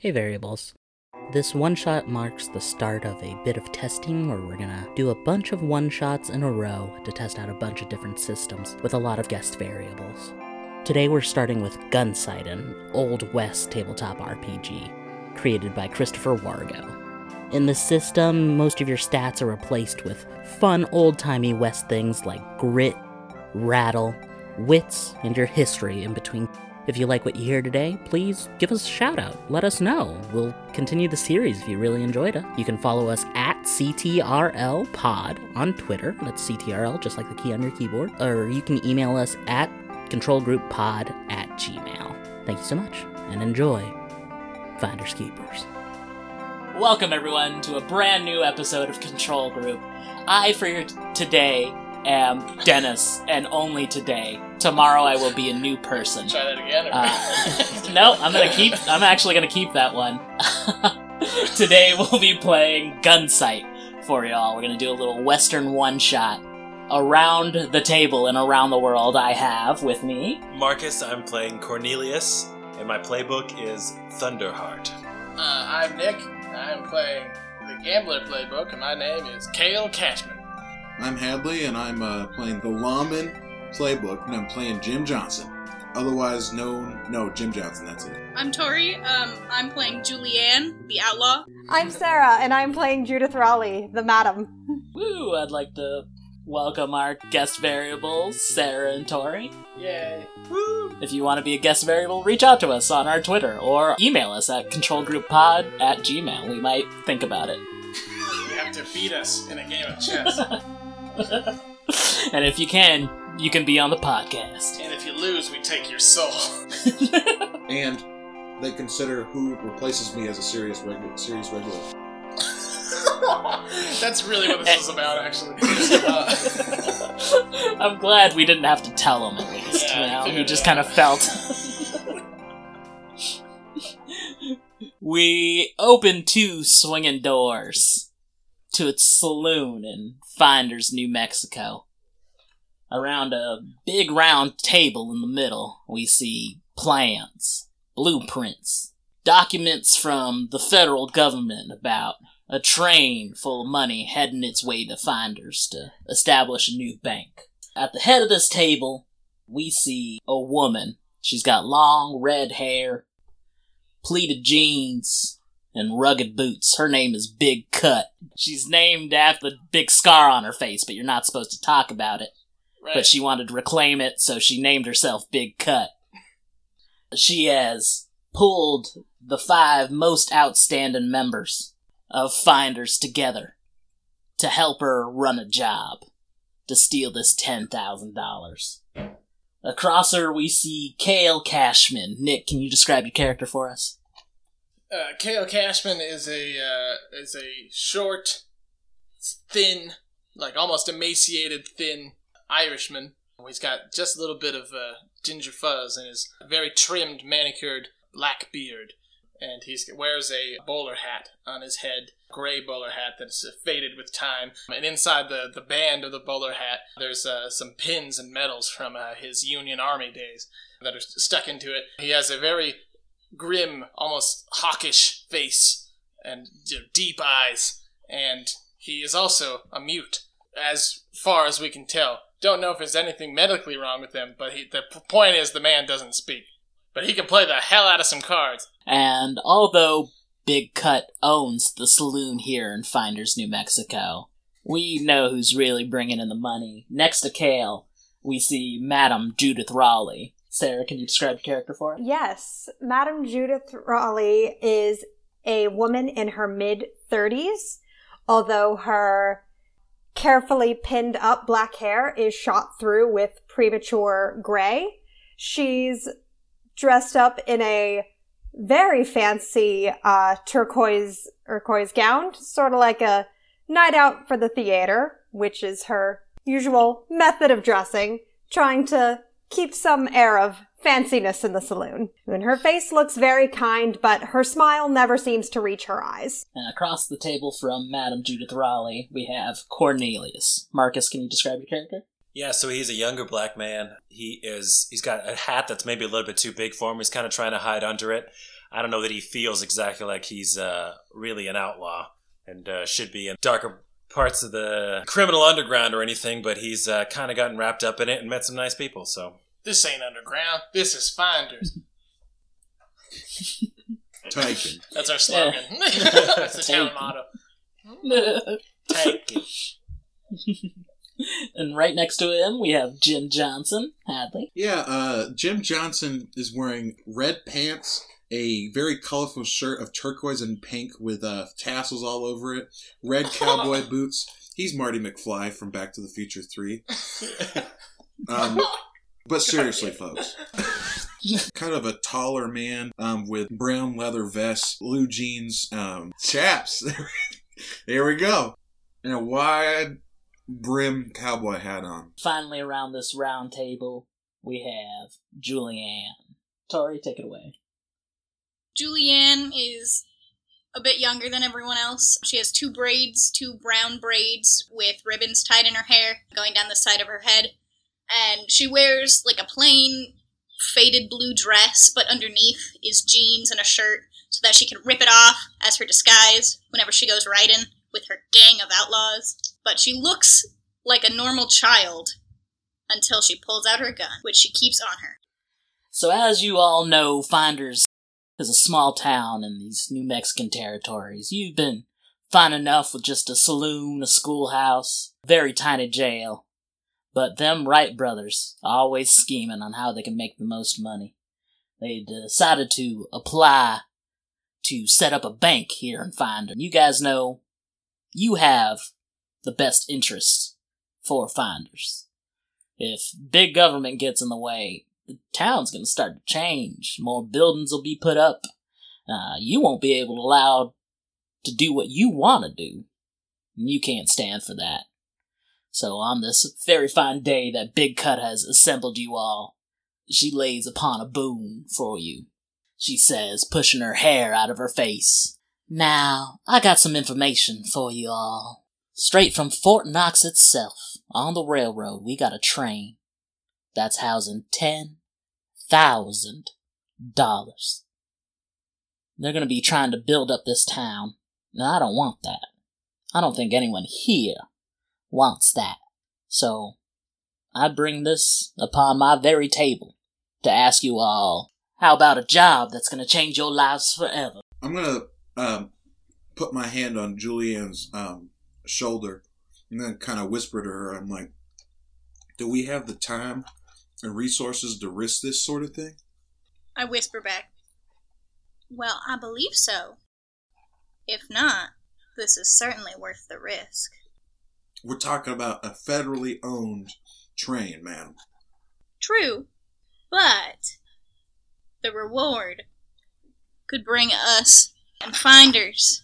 Hey, variables. This one shot marks the start of a bit of testing where we're gonna do a bunch of one shots in a row to test out a bunch of different systems with a lot of guest variables. Today we're starting with Gunsight, an Old West tabletop RPG created by Christopher Wargo. In this system, most of your stats are replaced with fun old timey West things like grit, rattle, wits, and your history in between. If you like what you hear today, please give us a shout out. Let us know. We'll continue the series if you really enjoyed it. You can follow us at CTRL Pod on Twitter. That's CTRL, just like the key on your keyboard. Or you can email us at controlgrouppod at gmail. Thank you so much, and enjoy Finders Keepers. Welcome, everyone, to a brand new episode of Control Group. I, for today, am Dennis, and only today. Tomorrow I will be a new person. Try that again. Uh, no, I'm gonna keep. I'm actually gonna keep that one. Today we'll be playing Gunsight for y'all. We're gonna do a little Western one shot. Around the table and around the world, I have with me. Marcus, I'm playing Cornelius, and my playbook is Thunderheart. Uh, I'm Nick. I'm playing the Gambler playbook, and my name is Kale Cashman. I'm Hadley, and I'm uh, playing the Lawman playbook, and I'm playing Jim Johnson, otherwise known. No, Jim Johnson. That's it. I'm Tori. Um, I'm playing Julianne, the outlaw. I'm Sarah, and I'm playing Judith Raleigh, the madam. Woo! I'd like to welcome our guest variables, Sarah and Tori. Yay. Woo. If you want to be a guest variable, reach out to us on our Twitter or email us at controlgrouppod at gmail. We might think about it. You have to beat us in a game of chess. and if you can, you can be on the podcast. and if you lose, we take your soul. And they consider who replaces me as a serious regular. Serious regular. That's really what this is about, actually. Uh, I'm glad we didn't have to tell him at least. Yeah, you know, he just kind of felt. we open two swinging doors to its saloon in Finders, New Mexico. Around a big round table in the middle, we see plans, blueprints, documents from the federal government about a train full of money heading its way to Finders to establish a new bank. At the head of this table, we see a woman. She's got long red hair, pleated jeans, and rugged boots. Her name is Big Cut. She's named after the big scar on her face, but you're not supposed to talk about it. right. But she wanted to reclaim it, so she named herself Big Cut. She has pulled the five most outstanding members of Finders together to help her run a job to steal this $10,000. Across her, we see Kale Cashman. Nick, can you describe your character for us? Uh, Kale Cashman is a uh, is a short, thin, like almost emaciated, thin Irishman. He's got just a little bit of uh, ginger fuzz and his very trimmed, manicured black beard, and he wears a bowler hat on his head, gray bowler hat that's faded with time. And inside the the band of the bowler hat, there's uh, some pins and medals from uh, his Union Army days that are stuck into it. He has a very grim, almost hawkish face and you know, deep eyes, and he is also a mute, as far as we can tell. Don't know if there's anything medically wrong with him, but he, the point is the man doesn't speak. But he can play the hell out of some cards. And although Big Cut owns the saloon here in Finders, New Mexico, we know who's really bringing in the money. Next to Kale, we see Madam Judith Raleigh. Sarah, can you describe your character for us? Yes, Madam Judith Raleigh is a woman in her mid 30s, although her carefully pinned up black hair is shot through with premature gray. She's dressed up in a very fancy uh, turquoise turquoise gown, sort of like a night out for the theater, which is her usual method of dressing, trying to keep some air of fanciness in the saloon. And her face looks very kind, but her smile never seems to reach her eyes. And across the table from Madam Judith Raleigh, we have Cornelius. Marcus, can you describe your character? Yeah, so he's a younger black man. He is he's got a hat that's maybe a little bit too big for him. He's kind of trying to hide under it. I don't know that he feels exactly like he's uh, really an outlaw and uh, should be in darker parts of the criminal underground or anything, but he's uh, kind of gotten wrapped up in it and met some nice people. So This ain't underground. This is Finders. Taken. That's our slogan. That's the town motto. Take it. and right next to him, we have Jim Johnson, Hadley. Yeah, uh, Jim Johnson is wearing red pants, a very colorful shirt of turquoise and pink with uh, tassels all over it, red cowboy boots. He's Marty McFly from Back to the Future 3. Um, but seriously, folks, kind of a taller man um, with brown leather vest, blue jeans, um, chaps. there we go. And a wide brim cowboy hat on. Finally, around this round table, we have Julianne. Tori, take it away. Julianne is a bit younger than everyone else. She has two braids, two brown braids with ribbons tied in her hair going down the side of her head. And she wears like a plain faded blue dress, but underneath is jeans and a shirt so that she can rip it off as her disguise whenever she goes riding with her gang of outlaws. But she looks like a normal child until she pulls out her gun, which she keeps on her. So, as you all know, Finders is a small town in these New Mexican territories. You've been fine enough with just a saloon, a schoolhouse, very tiny jail. But them Wright brothers always scheming on how they can make the most money. They decided to apply to set up a bank here in Finder. You guys know you have the best interests for Finders. If big government gets in the way, the town's gonna start to change. More buildings will be put up. Uh, you won't be able to allow to do what you want to do. And you can't stand for that. So on this very fine day that Big Cut has assembled you all, she lays upon a boon for you. She says, pushing her hair out of her face. Now, I got some information for you all. Straight from Fort Knox itself, on the railroad, we got a train that's housing ten thousand dollars. They're gonna be trying to build up this town, and I don't want that. I don't think anyone here wants that. So, I bring this upon my very table to ask you all, how about a job that's gonna change your lives forever? I'm gonna um, put my hand on Julianne's um, shoulder and then kind of whisper to her. I'm like, "Do we have the time and resources to risk this sort of thing?" I whisper back, Well, I believe so. If not, this is certainly worth the risk. We're talking about a federally owned train, madam. True, but the reward could bring us and finders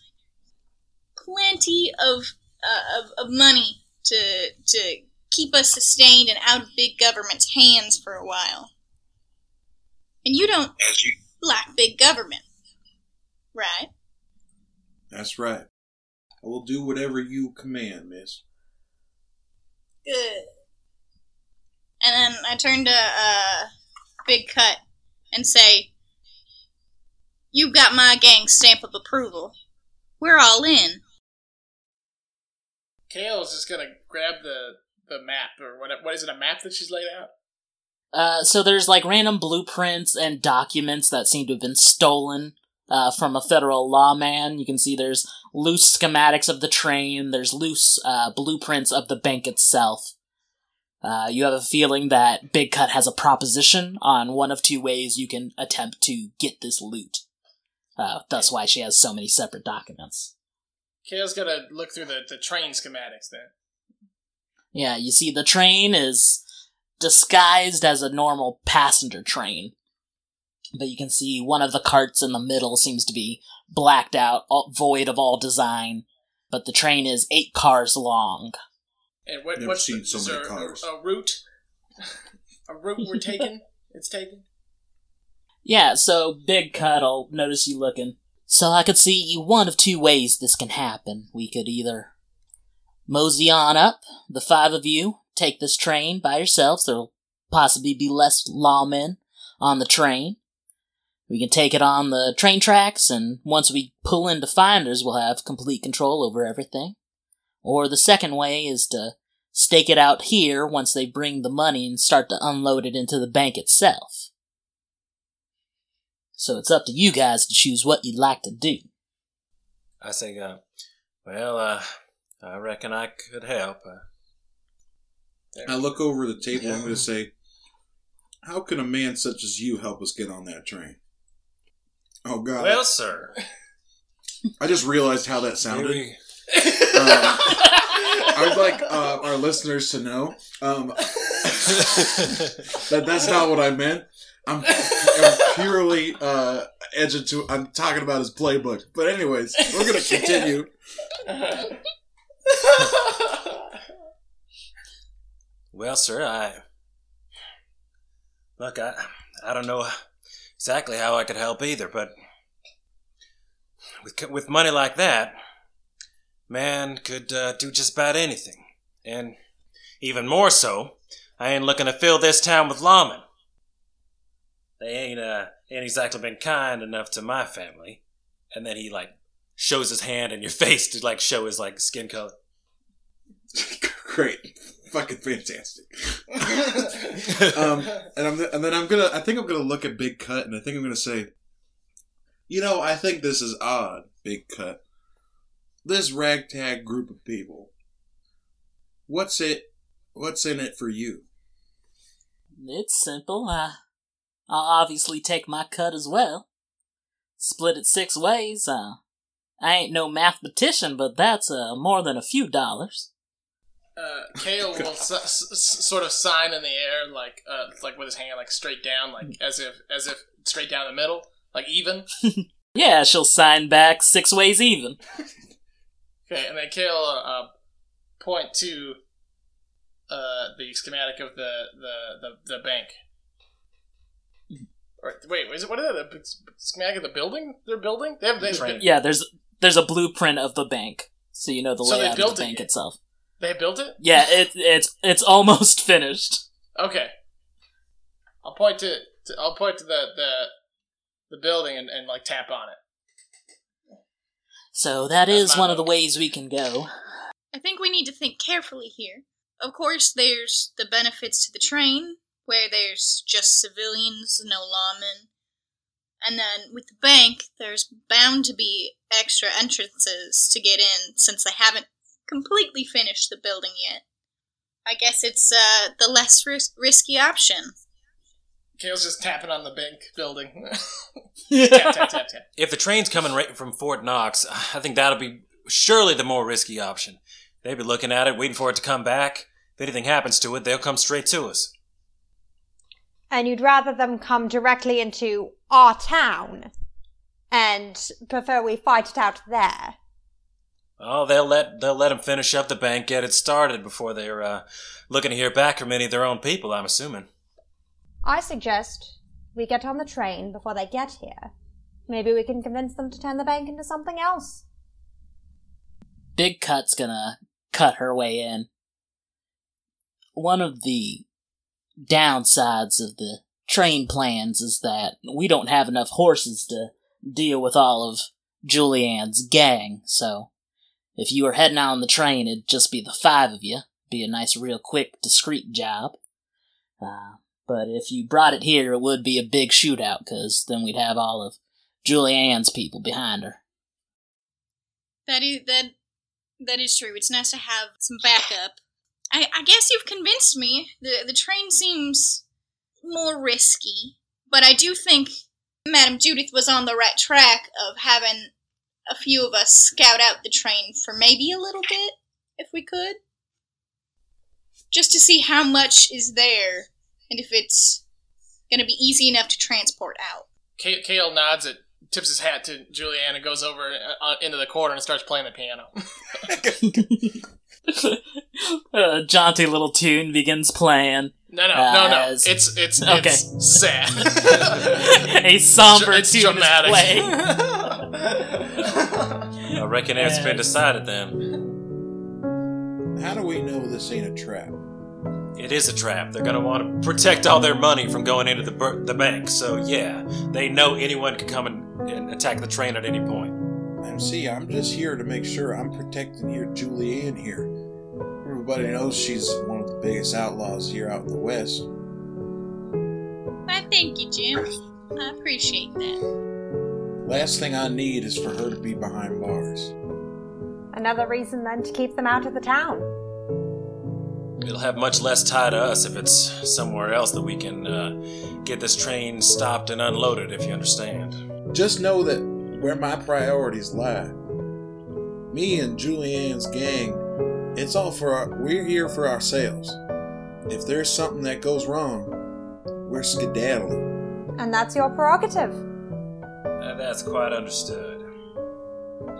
plenty of, uh, of, of money to, to keep us sustained and out of big government's hands for a while. And you don't As you. like big government, right? That's right. I will do whatever you command, miss. Good. And then I turn to uh, Big Cut and say, You've got my gang's stamp of approval. We're all in. Kale's just gonna grab the the map or what? What is it? A map that she's laid out? Uh, so there's like random blueprints and documents that seem to have been stolen uh, from a federal lawman. You can see there's loose schematics of the train. There's loose uh, blueprints of the bank itself. Uh, you have a feeling that Big Cut has a proposition on one of two ways you can attempt to get this loot. Uh, that's why she has so many separate documents. Kale's gotta look through the, the train schematics then. Yeah, you see, the train is disguised as a normal passenger train. But you can see one of the carts in the middle seems to be blacked out, all, void of all design. But the train is eight cars long. And what, Never what's seen the, so many there a- cars. A, route, a route we're taking. It's taken. Yeah, so Big Cut'll, notice you looking. So I could see one of two ways this can happen. We could either mosey on up, the five of you, take this train by yourselves. There'll possibly be less lawmen on the train. We can take it on the train tracks, and once we pull into Finders, we'll have complete control over everything. Or the second way is to stake it out here once they bring the money and start to unload it into the bank itself. So it's up to you guys to choose what you'd like to do. I say, uh, well, uh, I reckon I could help. Uh, I look over the table. And I'm going to say, "How can a man such as you help us get on that train?" Oh God! well, sir, I just realized how that sounded. Um, I would like uh, our listeners to know um, that that's not what I meant. I'm, I'm purely uh, edging to. I'm talking about his playbook. But anyways, we're gonna continue. Well, sir, I look. I I don't know exactly how I could help either, but with with money like that, man could uh, do just about anything, and even more so, I ain't looking to fill this town with lawmen. They ain't uh ain't exactly been kind enough to my family, and then he like shows his hand in your face to like show his like skin color. Great, fucking fantastic. um, and I'm and then I'm gonna. I think I'm gonna look at Big Cut, and I think I'm gonna say, you know, I think this is odd, Big Cut. This ragtag group of people. What's it? What's in it for you? It's simple. I, I'll obviously take my cut as well. Split it six ways. Uh, I ain't no mathematician, but that's uh, more than a few dollars. uh, Kale will s- s- sort of sign in the air, like uh, like with his hand like straight down, like as if as if straight down the middle, like even. Yeah, she'll sign back six ways even. Okay, and then Kale uh, uh, point to uh, the schematic of the the the, the bank. Or wait, is it what is it? The schematic of the building? They're building. They have they, Train. Yeah, there's there's a blueprint of the bank, so you know the So they layout of the it bank yet? itself. they built it. Yeah, it it's it's almost finished. Okay. I'll point to, to I'll point to the the the building and, and like tap on it. So that That's is my one of the ways we can go. I think we need to think carefully here. Of course, there's the benefits to the train, where there's just civilians, no lawmen. And then with the bank, there's bound to be extra entrances to get in since they haven't completely finished the building yet. I guess it's uh, the less ris- risky option. Kale's just tapping on the bank building. tap tap tap tap. If the train's coming right from Fort Knox, I think that'll be surely the more risky option. They'd be looking at it, waiting for it to come back. If anything happens to it, they'll come straight to us. And you'd rather them come directly into our town and prefer we fight it out there. Oh, they'll let they'll let them finish up the bank, get it started before they're uh, looking to hear back from any of their own people. I'm assuming. I suggest we get on the train before they get here. Maybe we can convince them to turn the bank into something else. Big Cut's gonna cut her way in. One of the downsides of the train plans is that we don't have enough horses to deal with all of Julianne's gang, so if you were heading out on the train, it'd just be the five of you. Be a nice, real quick, discreet job. Uh, but if you brought it here, it would be a big shootout, because then we'd have all of Julianne's people behind her. That is that that is true. It's nice to have some backup. I, I guess you've convinced me. The the train seems more risky, but I do think Madam Judith was on the right track of having a few of us scout out the train for maybe a little bit, if we could. Just to see how much is there and if it's gonna be easy enough to transport out. Kale, Kale nods it, tips his hat to Julianne, and goes over uh, into the corner and starts playing the piano. a jaunty little tune begins playing. No, no, no, no. As- It's it's Okay. it's sad. a somber It's tune dramatic. is playing. I reckon it's been decided then. How do we know this ain't a trap? it is a trap. They're gonna want to protect all their money from going into the bur- the bank. So yeah, they know anyone could come and, and attack the train at any point. MC, I'm just here to make sure I'm protecting your Julianne here. Everybody knows she's one of the biggest outlaws here out in the West. Why, thank you, Jim. I appreciate that. Last thing I need is for her to be behind bars. Another reason then to keep them out of the town. It'll have much less tie to us if it's somewhere else that we can uh, get this train stopped and unloaded. If you understand. Just know that where my priorities lie. Me and Julianne's gang, it's all for our, we're here for ourselves. If there's something that goes wrong, we're skedaddling. And that's your prerogative. Uh, that's quite understood.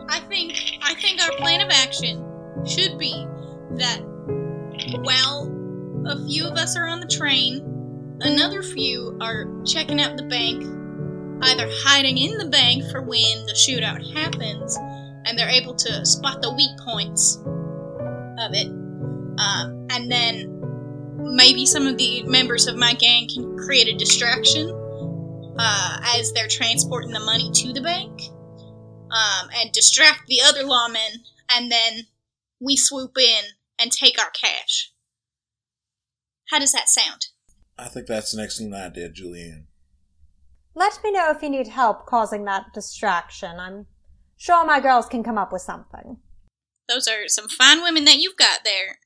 I think I think our plan of action should be that while a few of us are on the train, another few are checking out the bank, either hiding in the bank for when the shootout happens, and they're able to spot the weak points of it, um, and then maybe some of the members of my gang can create a distraction uh, as they're transporting the money to the bank um, and distract the other lawmen, and then we swoop in and take our cash. How does that sound? I think that's an excellent idea, Julianne. Let me know if you need help causing that distraction. I'm sure my girls can come up with something. Those are some fine women that you've got there.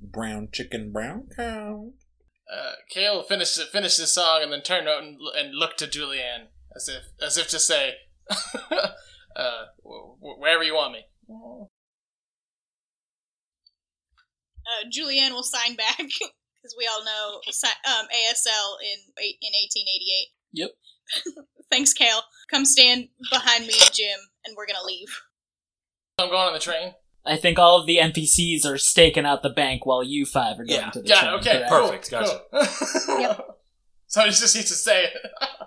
Brown chicken, brown cow. Uh, Kale finished finished the song and then turned out and, and looked to Julianne as if as if to say, uh, wh- wh- "Wherever you want me." Uh, Julianne will sign back because we all know si- um, ASL in in 1888. Yep. Thanks, Kale. Come stand behind me and Jim, and we're gonna leave. I'm going on the train. I think all of the NPCs are staking out the bank while you five are going Yeah. to the Yeah. train. Yeah, okay. correct? cool, Perfect, gotcha. cool. Yep. Somebody just need to say it.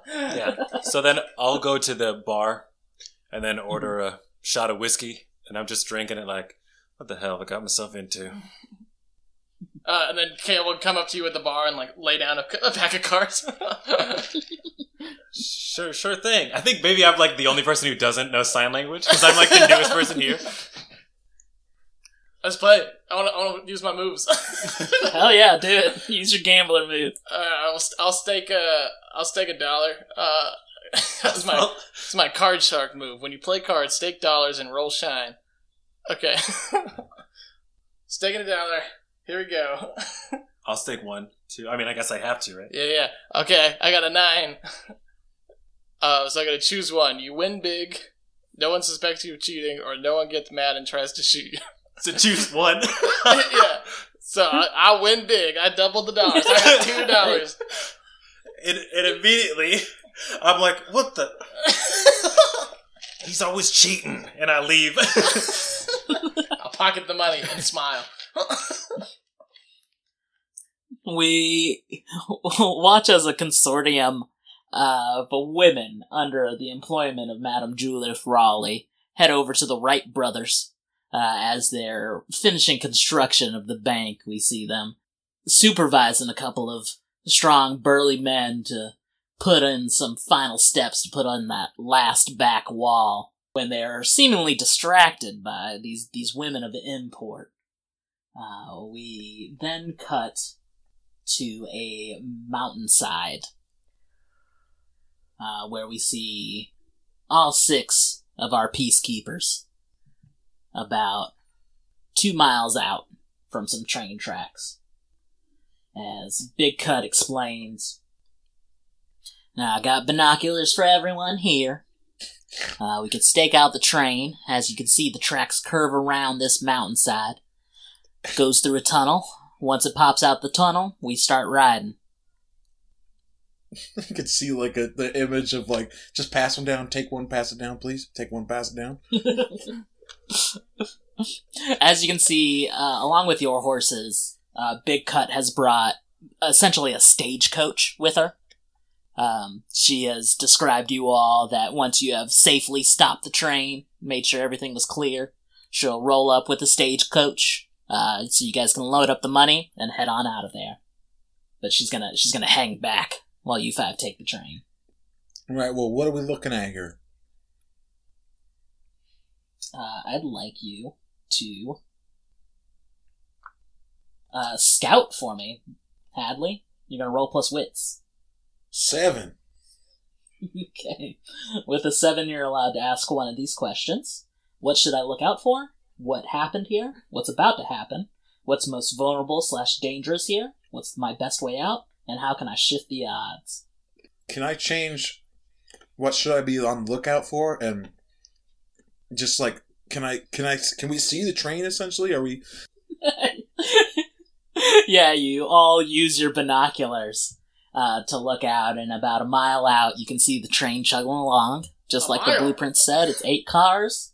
Yeah. So then I'll go to the bar and then order a shot of whiskey, and I'm just drinking it like, what the hell have I got myself into? Uh, and then Kale would come up to you at the bar and like lay down a, a pack of cards. Sure, sure thing. I think maybe I'm like the only person who doesn't know sign language because I'm like the newest person here. Let's play. I want to. I want to use my moves. Hell yeah, do it. Use your gambler move. Uh, I'll I'll stake a I'll stake a dollar. Uh, that's my that's my card shark move. When you play cards, stake dollars and roll shine. Okay, staking a dollar. Here we go. I'll stake one, two. I mean, I guess I have to, right? Yeah, yeah. Okay, I got a nine. Uh, so I gotta choose one. You win big. No one suspects you of cheating, or no one gets mad and tries to shoot you. so choose one. yeah. So I, I win big. I doubled the dollars. I got two dollars. and, and immediately, I'm like, what the? He's always cheating, and I leave. I'll pocket the money and smile. We watch as a consortium of women under the employment of Madame Judith Raleigh head over to the Wright brothers uh, as they're finishing construction of the bank. We see them supervising a couple of strong, burly men to put in some final steps to put on that last back wall when they are seemingly distracted by these, these women of import. Uh, we then cut to a mountainside uh, where we see all six of our peacekeepers about two miles out from some train tracks. As Big Cut explains, now I got binoculars for everyone here. Uh, we could stake out the train. As you can see, the tracks curve around this mountainside. Goes through a tunnel. Once it pops out the tunnel, we start riding. I could see like a, the image of like just pass them down, take one, pass it down, please. Take one, pass it down. As you can see, uh, along with your horses, uh, Big Cut has brought essentially a stagecoach with her. Um, she has described you all that once you have safely stopped the train, made sure everything was clear, she'll roll up with the stagecoach, Uh, so you guys can load up the money and head on out of there. But she's gonna she's gonna hang back while you five take the train. All right. Well, what are we looking at here? Uh, I'd like you to uh, scout for me, Hadley. You're gonna roll plus wits. Seven. okay. With a seven, you're allowed to ask one of these questions. What should I look out for? What happened here? What's about to happen? What's most vulnerable slash dangerous here? What's my best way out? And how can I shift the odds? Can I change? What should I be on the lookout for? And just like, can I? Can I? Can we see the train? Essentially, are we? yeah, you all use your binoculars uh, to look out, and about a mile out, you can see the train chugging along. Just A like the blueprint said, it's eight cars.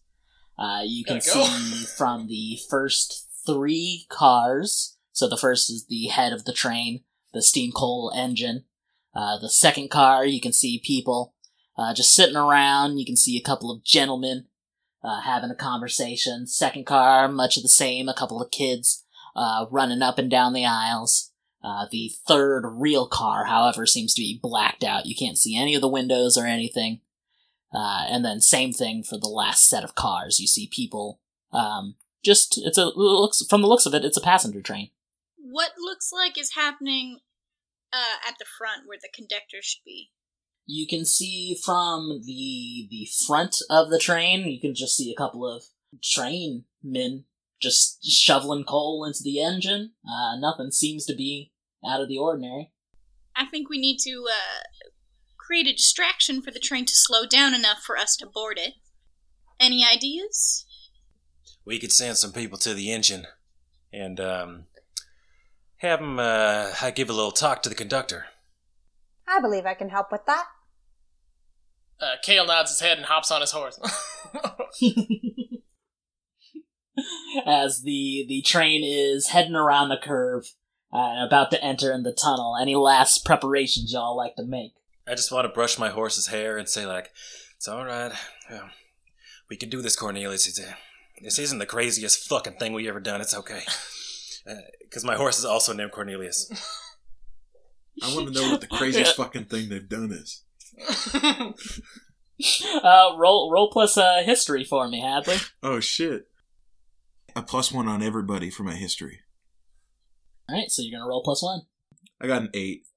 Uh, you can Gotta see from the first three cars. So the first is the head of the train, the steam coal engine. Uh, the second car, you can see people uh, just sitting around. You can see a couple of gentlemen uh, having a conversation. Second car, much of the same. A couple of kids uh, running up and down the aisles. Uh, the third real car, however, seems to be blacked out. You can't see any of the windows or anything. Uh, and then same thing for the last set of cars. You see people. Um, just it's a looks from the looks of it, it's a passenger train. What looks like is happening uh, at the front where the conductor should be. You can see from the the front of the train. You can just see a couple of train men just shoveling coal into the engine. Uh, nothing seems to be out of the ordinary. I think we need to uh, create a distraction for the train to slow down enough for us to board it. Any ideas? We could send some people to the engine and um, have them uh, give a little talk to the conductor. I believe I can help with that. Uh, Kale nods his head and hops on his horse. As the the train is heading around the curve uh, and about to enter in the tunnel. Any last preparations y'all like to make? I just want to brush my horse's hair and say, like, it's all right. Yeah, we can do this, Cornelius. It's a, this isn't the craziest fucking thing we ever done. It's okay. Because my horse is also named Cornelius. I want to know what the craziest fucking thing they've done is. Uh, roll roll plus uh, history for me, Hadley. Oh shit! A plus one on everybody for my history. All right, so you're gonna roll plus one. I got an eight.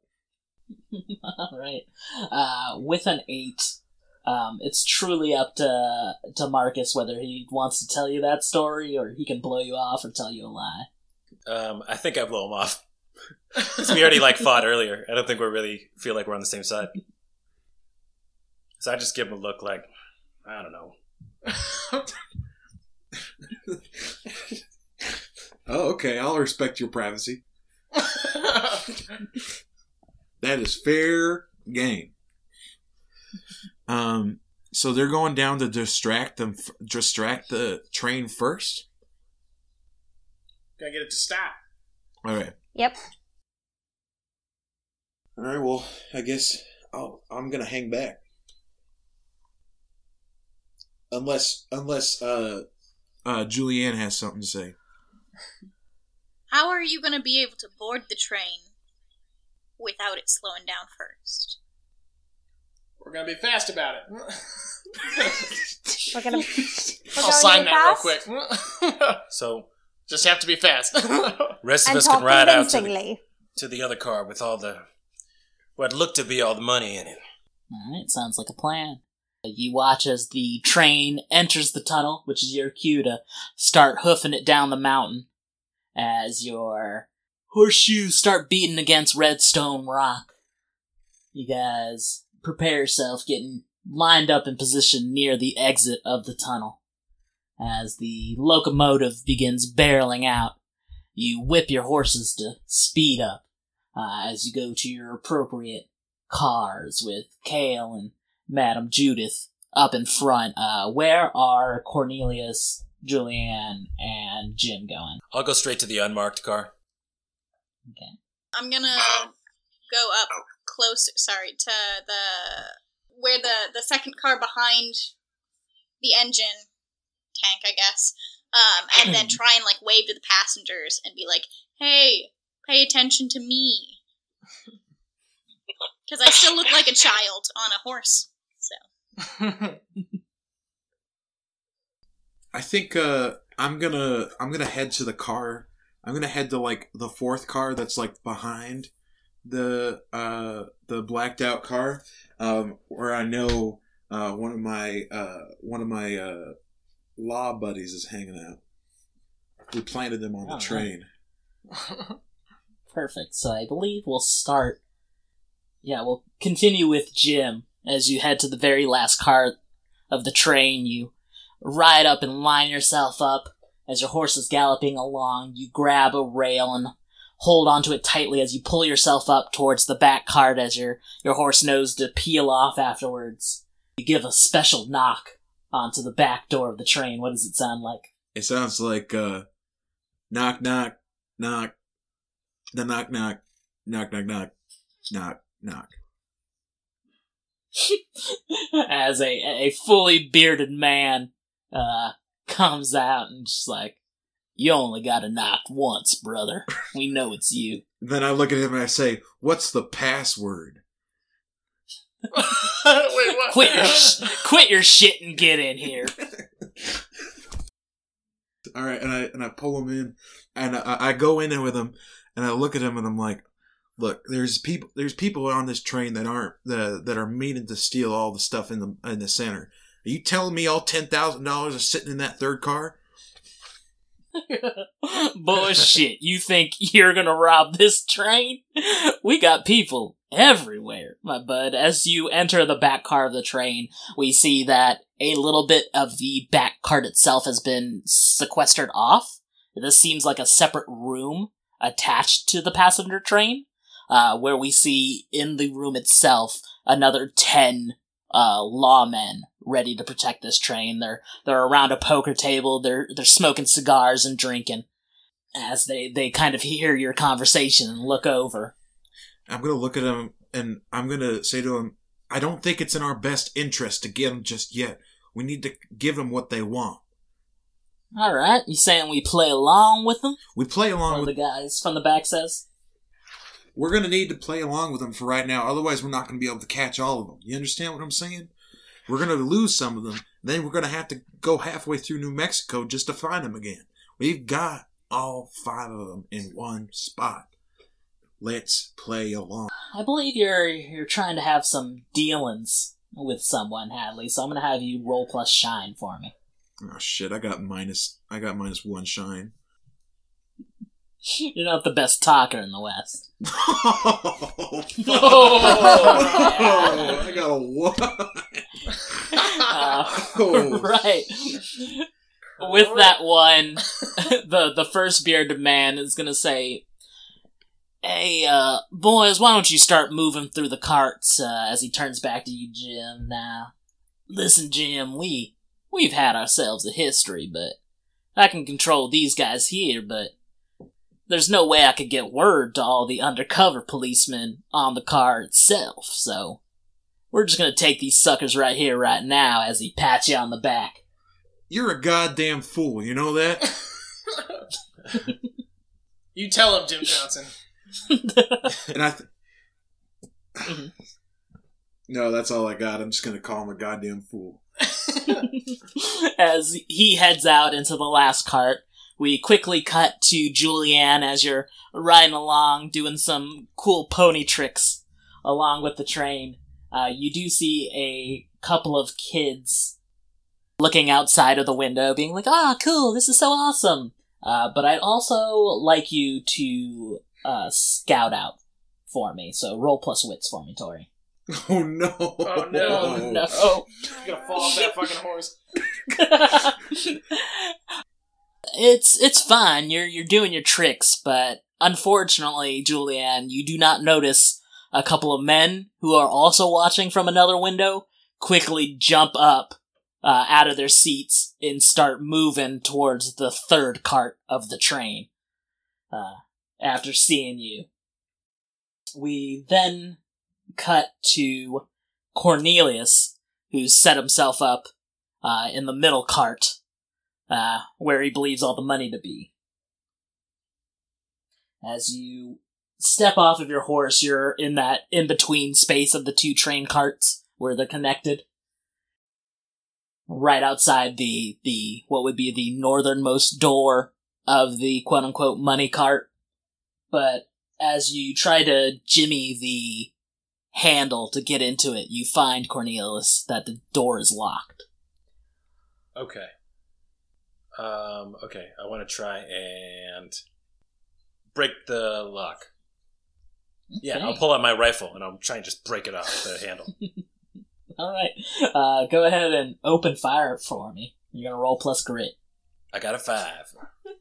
All right. Uh, with an eight, um, it's truly up to to Marcus whether he wants to tell you that story or he can blow you off or tell you a lie. Um, I think I blow him off. 'Cause we already like fought earlier. I don't think we really feel like we're on the same side. So I just give him a look like, I don't know. Oh, okay. I'll respect your privacy. That is fair game. Um, so they're going down to distract them, distract the train first. Gotta get it to stop. All right. Yep. All right. Well, I guess I'll, I'm gonna hang back. Unless, unless uh, uh, Julianne has something to say. How are you going to be able to board the train without it slowing down first? We're gonna be fast about it. We're gonna. We're I'll going sign in that fast real quick. So Just have to be fast. rest of us can ride out to the, to the other car with all the what looked to be all the money in it. All right, sounds like a plan. You watch as the train enters the tunnel, which is your cue to start hoofing it down the mountain. As your horseshoes start beating against redstone rock, you guys prepare yourself, getting lined up in position near the exit of the tunnel. As the locomotive begins barreling out, you whip your horses to speed up uh, as you go to your appropriate cars with Kale and Madam Judith up in front. Uh, where are Cornelius, Julianne, and Jim going? I'll go straight to the unmarked car. Okay. I'm gonna go up closer. Sorry to the where the the second car behind the engine tank, I guess. um, and then try and like wave to the passengers and be like, "Hey, pay attention to me," because I still look like a child on a horse. So I think uh, I'm gonna I'm gonna head to the car. I'm gonna head to like the fourth car that's like behind the uh, the blacked out car, um, where I know uh, one of my uh, one of my uh, law buddies is hanging out. We planted them on the Oh, train. Perfect. So I believe we'll start. Yeah, we'll continue with Jim as you head to the very last car of the train. You ride up and line yourself up as your horse is galloping along. You grab a rail and hold onto it tightly as you pull yourself up towards the back cart as your, your horse knows to peel off afterwards. You give a special knock onto the back door of the train. What does it sound like? It sounds like uh, knock knock knock, the knock knock knock knock knock knock knock. as a a fully bearded man uh comes out and just like you only gotta knock once brother we know it's you Then I look at him and I say, "What's the password?" Wait, what? quit your sh- quit your shit and get in here All right, and I and I pull him in, and I, I go in there with him, and I look at him, and I'm like, "Look, there's people, there's people on this train that aren't the that are meaning to steal all the stuff in the in the center. Are you telling me all ten thousand dollars is sitting in that third car? bullshit. You think you're gonna rob this train? We got people everywhere my bud. As you enter the back car of the train we see that a little bit of the back cart itself has been sequestered off. This seems like a separate room attached to the passenger train uh, where we see in the room itself another 10 uh, lawmen ready to protect this train they're they're around a poker table. They're they're smoking cigars and drinking as they they kind of hear your conversation and look over. I'm gonna look at him, and I'm gonna say to him, "I don't think it's in our best interest to get them just yet. We need to give them what they want. All right, you saying we play along with them? We play along One with the guys from the back says. we're going to need to play along with them for right now. Otherwise, we're not going to be able to catch all of them. You understand what I'm saying? We're going to lose some of them. Then we're going to have to go halfway through New Mexico just to find them again. We've got all five of them in one spot. Let's play along. I believe you're you're trying to have some dealings with someone, Hadley. So I'm gonna have you roll plus shine for me. Oh shit! I got minus. I got minus one shine. You're not the best talker in the West. oh, Oh, I got a one. Uh, Oh, right. With that one, the the first bearded man is gonna say, "Hey, uh, boys, why don't you start moving through the carts?" Uh, as he turns back to you, Jim. Now, listen, Jim, we we've had ourselves a history, but I can control these guys here, but there's no way I could get word to all the undercover policemen on the car itself. So we're just gonna take these suckers right here, right now, as he pats you on the back. You're a goddamn fool. You know that? You tell him, Jim Johnson. And I. Th- Mhm. no, that's all I got. I'm just gonna call him a goddamn fool. as he heads out into the last cart, we quickly cut to Julianne as you're riding along, doing some cool pony tricks along with the train. Uh, you do see a couple of kids looking outside of the window, being like, "Ah, cool! This is so awesome!" Uh, but I'd also like you to uh, scout out for me. So roll plus wits for me, Tori. Oh no! Oh, no. Oh no! You're gonna fall off that fucking horse. it's it's fine. You're you're doing your tricks, but unfortunately, Julianne, you do not notice a couple of men who are also watching from another window quickly jump up uh, out of their seats and start moving towards the third cart of the train. Uh, after seeing you, we then cut to Cornelius, who's set himself up uh, in the middle cart uh, where he believes all the money to be. As you step off of your horse, you're in that in between space of the two train carts where they're connected. Right outside the the what would be the northernmost door of the quote unquote money cart. But as you try to jimmy the handle to get into it, you find Cornelius that the door is locked. Okay. Um, okay, I want to try and break the lock. Yeah, I'll pull out my rifle and I'll try and just break it off the handle. All right, uh, go ahead and open fire for me. You're gonna roll plus grit I got a five.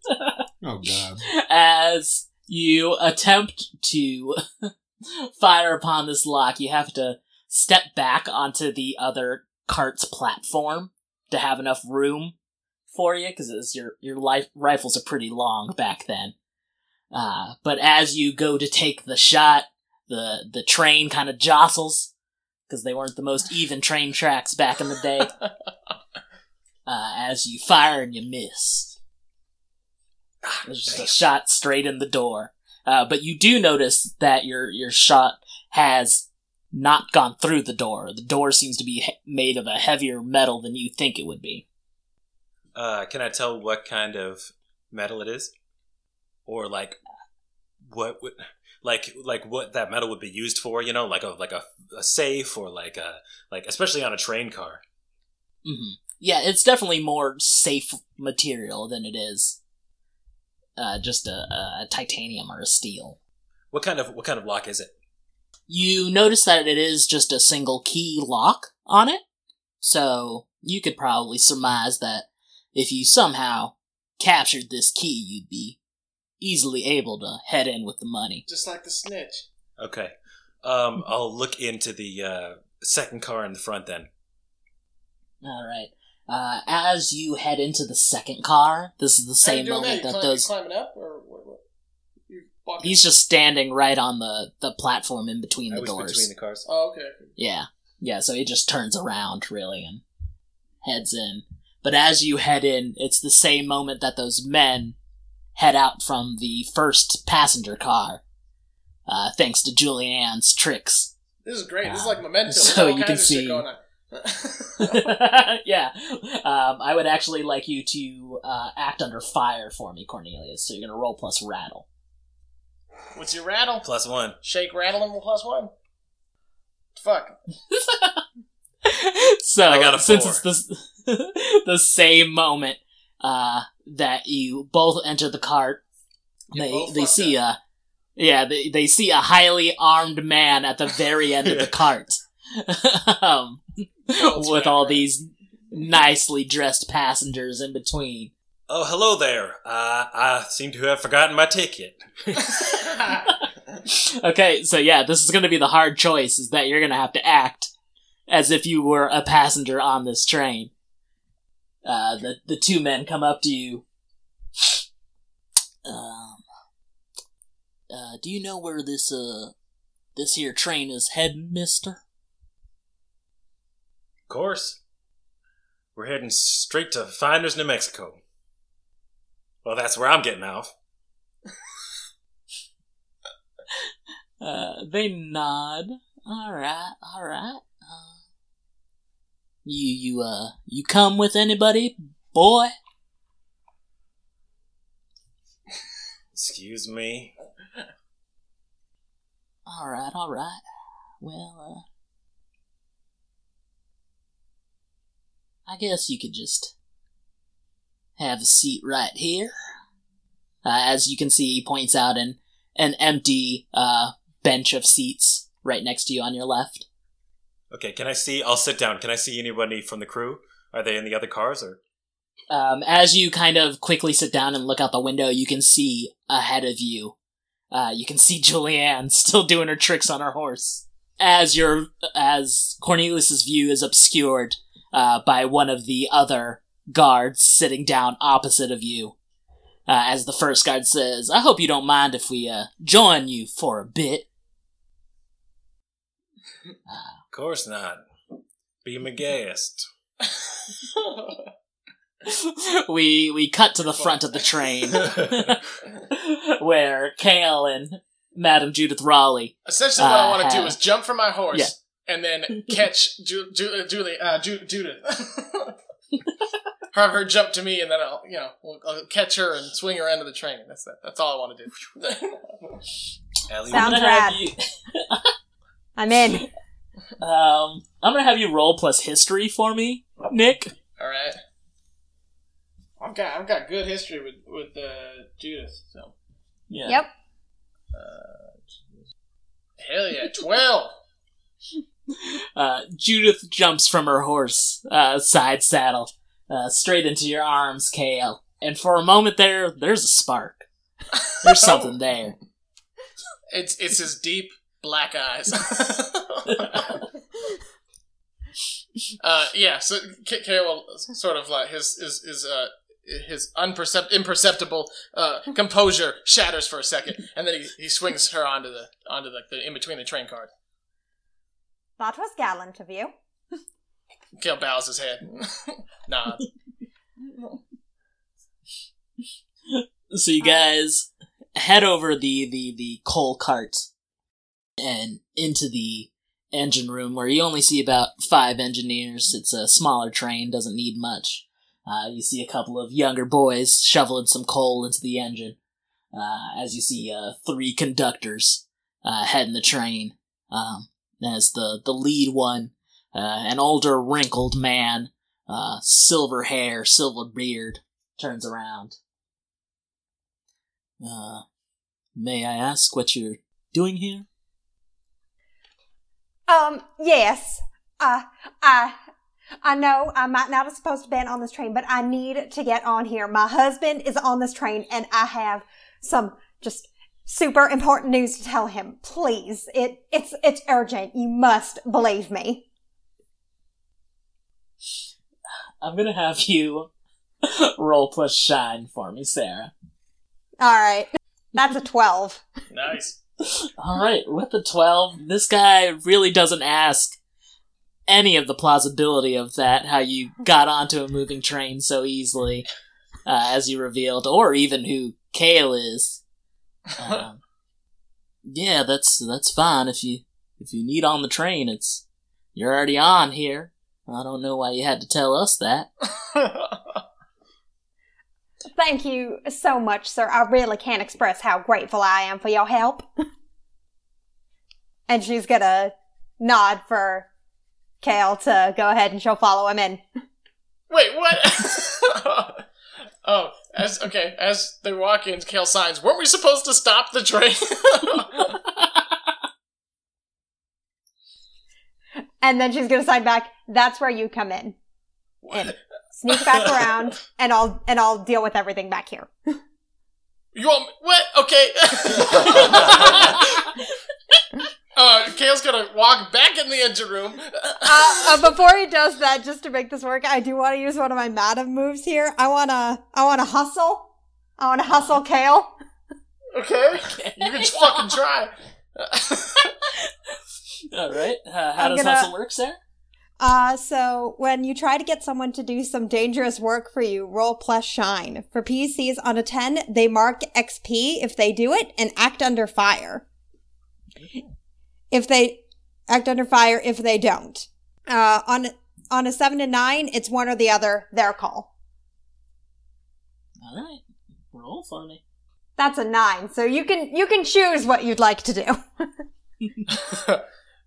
Oh god. as you attempt to fire upon this lock. You have to step back onto the other cart's platform to have enough room for you because your your life, rifles are pretty long back then. Uh, but as you go to take the shot, the the train kind of jostles because they weren't the most even train tracks back in the day. uh, as you fire and you miss. There's just a shot straight in the door. Uh, but you do notice that your your shot has not gone through the door. The door seems to be he- made of a heavier metal than you think it would be. Uh, can I tell what kind of metal it is, or like what would like like what that metal would be used for? You know, like a like a, a safe or like a like especially on a train car. hmm Yeah, it's definitely more safe material than it is uh, just a, a titanium or a steel. What kind of what kind of lock is it? You notice that it is just a single key lock on it, so you could probably surmise that if you somehow captured this key, you'd be easily able to head in with the money. Just like the snitch. Okay, um, I'll look into the uh, second car in the front then. All right. Uh, as you head into the second car, this is the same moment that? You that climb- those. climbing up or what? what? You walking? He's just standing right on the the platform in between I the was doors. between the cars. Oh, okay. Yeah. Yeah, so he just turns around, really, and heads in. But as you head in, it's the same moment that those men head out from the first passenger car, uh, thanks to Julianne's tricks. This is great. This is Um, like memento. so all you can see- going on. yeah. Um, I would actually like you to uh, act under fire for me, Cornelius. So you're going to roll plus rattle. What's your rattle? Plus one. Shake, rattle, and roll plus one. Fuck. so I got a since it's the the same moment uh, that you both enter the cart, they they see a yeah they they see a highly armed man at the very end of the cart, um, with all these nicely dressed passengers in between. Oh, hello there. Uh, I seem to have forgotten my ticket. okay, so yeah, this is going to be the hard choice: is that you're going to have to act as if you were a passenger on this train. Uh, the the two men come up to you. Um, uh, do you know where this uh this here train is heading, Mister? Of course. We're heading straight to Finders, New Mexico. Well, that's where I'm getting off. Uh, they nod. All right, all right. You you uh you come with anybody, boy? Excuse me. All right, all right. Well, uh, I guess you could just have a seat right here. Uh, as you can see, he points out an an empty uh, bench of seats right next to you on your left. Okay, can I see? I'll sit down. Can I see anybody from the crew? Are they in the other cars or? Um, as you kind of quickly sit down and look out the window, you can see ahead of you. Uh, you can see Julianne still doing her tricks on her horse. As your as Cornelius's view is obscured uh, by one of the other guards sitting down opposite of you. Uh, as the first guard says, "I hope you don't mind if we uh, join you for a bit." Of course not. Be my guest. we we cut to the front of the train where Kale and Madam Judith Raleigh. Essentially, what I Uh, want to do is jump from my horse Yeah. and then catch Ju- Ju- uh, Julie, uh, Ju- Judith. Have her jump to me, and then I'll, you know, I'll, I'll catch her and swing her into the train. That's that. That's all I want to do. Sounds I'm gonna have rad. I'm in. Um, I'm gonna have you roll plus history for me, Nick. all right. I've got I've got good history with with uh, Judith. So Yeah. Yep. hell yeah, twelve. Uh, Judith jumps from her horse, uh, side saddle, uh, straight into your arms, Kale. And for a moment there, there's a spark. There's something there. It's it's his deep black eyes. uh, yeah. So K- Carol sort of like his his his uh his unpercept imperceptible uh composure shatters for a second, and then he, he swings her onto the onto the, the in between the train cars. That was gallant of you. Kale bows his head. nah. So you guys head over the, the, the coal cart and into the engine room where you only see about five engineers. It's a smaller train, doesn't need much. Uh, you see a couple of younger boys shoveling some coal into the engine. Uh, as you see uh, three conductors uh, heading the train. Um, as the, the lead one, uh, an older wrinkled man, uh, silver hair, silver beard, turns around. Uh, may I ask what you're doing here? Um, yes. Uh, I, I know I might not have supposed to been on this train, but I need to get on here. My husband is on this train and I have some just super important news to tell him. Please. It, it's, it's urgent. You must believe me. I'm gonna have you roll plus shine for me, Sarah. All right. That's a 12. Nice. Alright, with the 12, this guy really doesn't ask any of the plausibility of that, how you got onto a moving train so easily, uh, as you revealed, or even who Kale is. Um, yeah, that's that's fine. If you if you need on the train, it's you're already on here. I don't know why you had to tell us that. Thank you so much, sir. I really can't express how grateful I am for your help. and she's gonna nod for Kale to go ahead and she'll follow him in. Wait, what? oh, as okay, as they walk in, Kale signs. Weren't we supposed to stop the train? And then she's gonna sign back, that's where you come in. And sneak back around and I'll and I'll deal with everything back here. You want me- what? Okay. uh, Kale's gonna walk back in the engine room. Uh, uh, before he does that, just to make this work, I do want to use one of my madam moves here. I wanna I wanna hustle. I wanna hustle Kale. Okay, you can just fucking try. Alright, uh, how I'm does gonna- hustle work, Sarah? Uh, so when you try to get someone to do some dangerous work for you, roll plus shine. For PCs on a 10, they mark XP if they do it and act under fire. If they act under fire if they don't. Uh, on, on a 7 to 9, it's one or the other, their call. Alright, roll for me. That's a 9, so you can, you can choose what you'd like to do.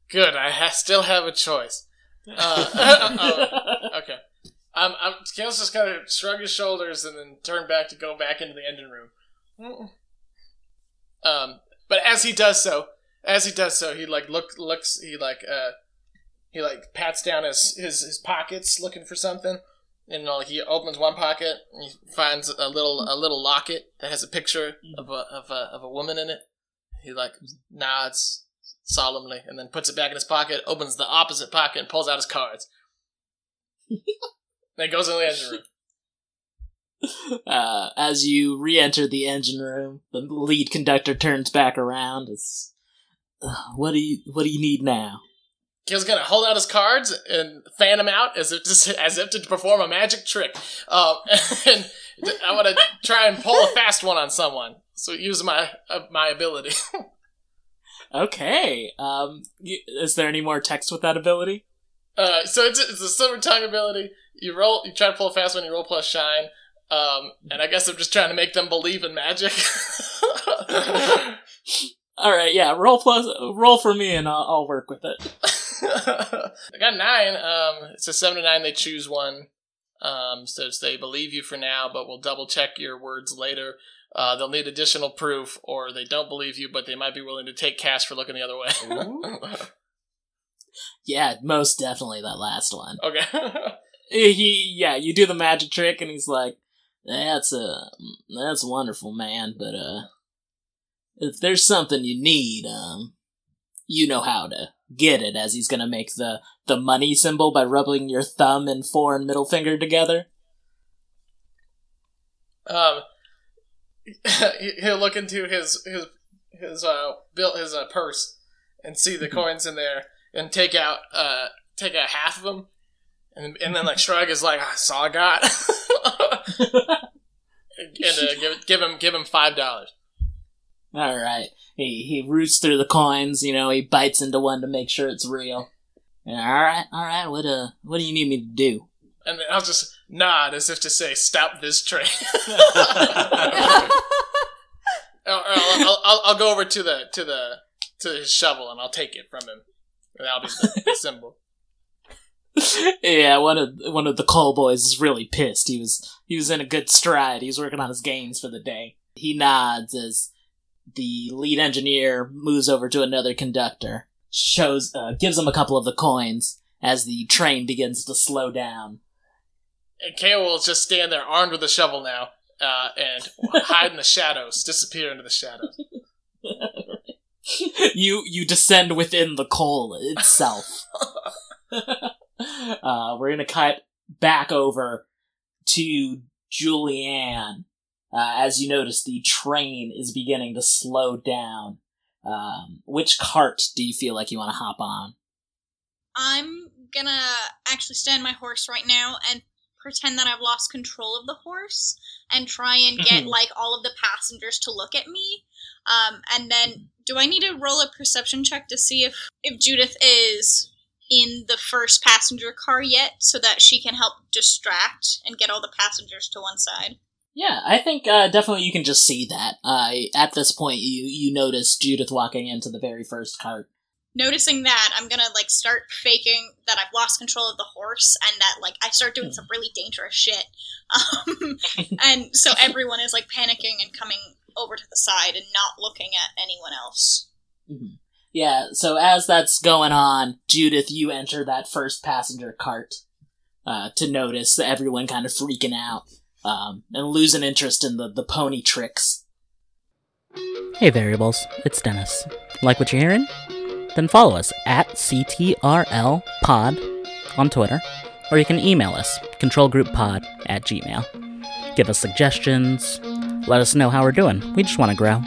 Good, I ha- still have a choice. Uh, oh, okay. Um, I'm, Kale's just gonna shrug his shoulders and then turn back to go back into the engine room. Um, but as he does so, as he does so, he like look looks he like uh he like pats down his his, his pockets looking for something, and you know, like he opens one pocket and he finds a little a little locket that has a picture of a of a of a woman in it. He like nods solemnly and then puts it back in his pocket, opens the opposite pocket, and pulls out his cards. then goes in the engine room. Uh, as you re-enter the engine room, the lead conductor turns back around. It's, "Uh, what do you what do you need now? Kale's gonna hold out his cards and fan them out as if to, as if to perform a magic trick. Uh, and I want to try and pull a fast one on someone. So use my uh, my ability. Okay. Um, is there any more text with that ability? Uh, so it's it's a silver tongue ability. You roll, you try to pull a fast one. You roll plus shine. Um, and I guess I'm just trying to make them believe in magic. All right. Yeah. Roll plus. Roll for me, and I'll, I'll work with it. I got nine. Um, it's a seven to nine. They choose one. Um, so they believe you for now, but we'll double check your words later. Uh, they'll need additional proof, or they don't believe you, but they might be willing to take cash for looking the other way. Yeah, most definitely that last one. okay. He, yeah, you do the magic trick, and he's like, "That's a that's wonderful, man. But uh, if there's something you need, um, you know how to get it." As he's gonna make the the money symbol by rubbing your thumb and fore and middle finger together. um, he- he'll look into his his his uh bill his uh, purse and see the coins in there and take out uh take out half of them and and then like shrug is like I saw I got and uh, give give him give him five dollars. All right. He he roots through the coins. You know, he bites into one to make sure it's real. All right, all right. What uh, what do you need me to do? And then I'll just nod as if to say, "Stop this train." I'll, I'll, I'll, I'll go over to the to the to his shovel and I'll take it from him. And that'll be the, the symbol. yeah, one of one of the call boys is really pissed. He was he was in a good stride. He was working on his gains for the day. He nods as the lead engineer moves over to another conductor, shows uh, gives him a couple of the coins as the train begins to slow down. And Kale will just stand there armed with a shovel now uh, and hide in the shadows, disappear into the shadows. you you descend within the coal itself. uh, we're gonna cut back over to Julianne. Uh, as you notice, the train is beginning to slow down. Um, which cart do you feel like you want to hop on? I'm gonna actually stand my horse right now and pretend that I've lost control of the horse and try and get like all of the passengers to look at me. Um, and then, do I need to roll a perception check to see if if Judith is in the first passenger car yet, so that she can help distract and get all the passengers to one side? Yeah, I think uh, definitely you can just see that. Uh, at this point, you you notice Judith walking into the very first cart. Noticing that, I'm gonna like start faking that I've lost control of the horse and that like I start doing some really dangerous shit. Um, and so everyone is like panicking and coming over to the side and not looking at anyone else. Yeah, so as that's going on, Judith, you enter that first passenger cart uh, to notice everyone kind of freaking out um, and losing interest in the, the pony tricks. Hey variables, it's Dennis. Like what you're hearing? Then follow us at CTRL Pod on Twitter, or you can email us, controlgrouppod at gmail. Give us suggestions, let us know how we're doing. We just want to grow.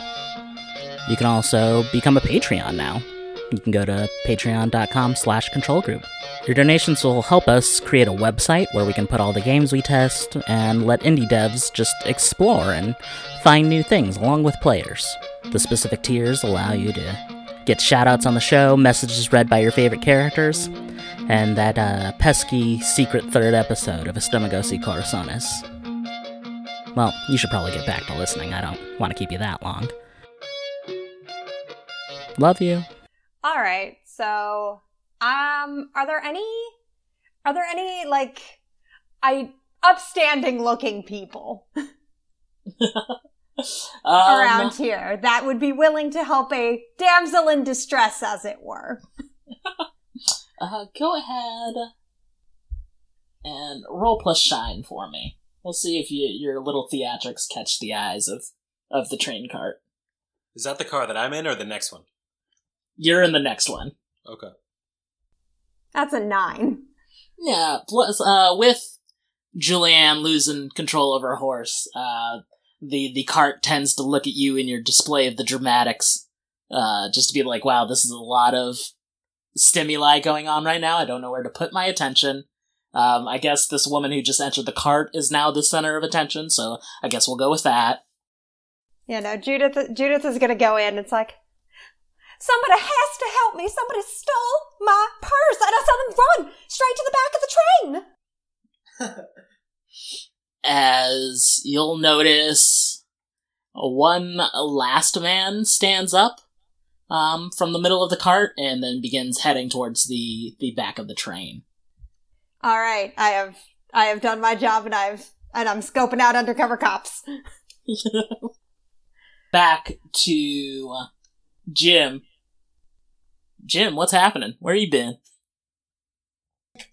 You can also become a Patreon now. You can go to patreon.com slash controlgroup. Your donations will help us create a website where we can put all the games we test and let indie devs just explore and find new things along with players. The specific tiers allow you to get shoutouts on the show, messages read by your favorite characters, and that uh, pesky secret third episode of Estomagosi Corazones. Well, you should probably get back to listening. I don't want to keep you that long. Love you. All right. So, um, are there any, are there any like, I upstanding looking people Um, around here that would be willing to help a damsel in distress, as it were? uh, go ahead and roll plus shine for me. We'll see if you, your little theatrics catch the eyes of, of the train cart. Is that the car that I'm in or the next one? You're in the next one. Okay. That's a nine. Yeah, plus, uh, with Julianne losing control of her horse, uh, the, the cart tends to look at you in your display of the dramatics, uh, just to be like, wow, this is a lot of stimuli going on right now. I don't know where to put my attention. Um, I guess this woman who just entered the cart is now the center of attention, so I guess we'll go with that. You know, Judith Judith is gonna go in. It's like somebody has to help me. Somebody stole my purse, and I saw them run straight to the back of the train. As you'll notice, one last man stands up um, from the middle of the cart and then begins heading towards the, the back of the train. All right, I have I have done my job, and I've and I'm scoping out undercover cops. Back to Jim. Jim, what's happening? Where you been?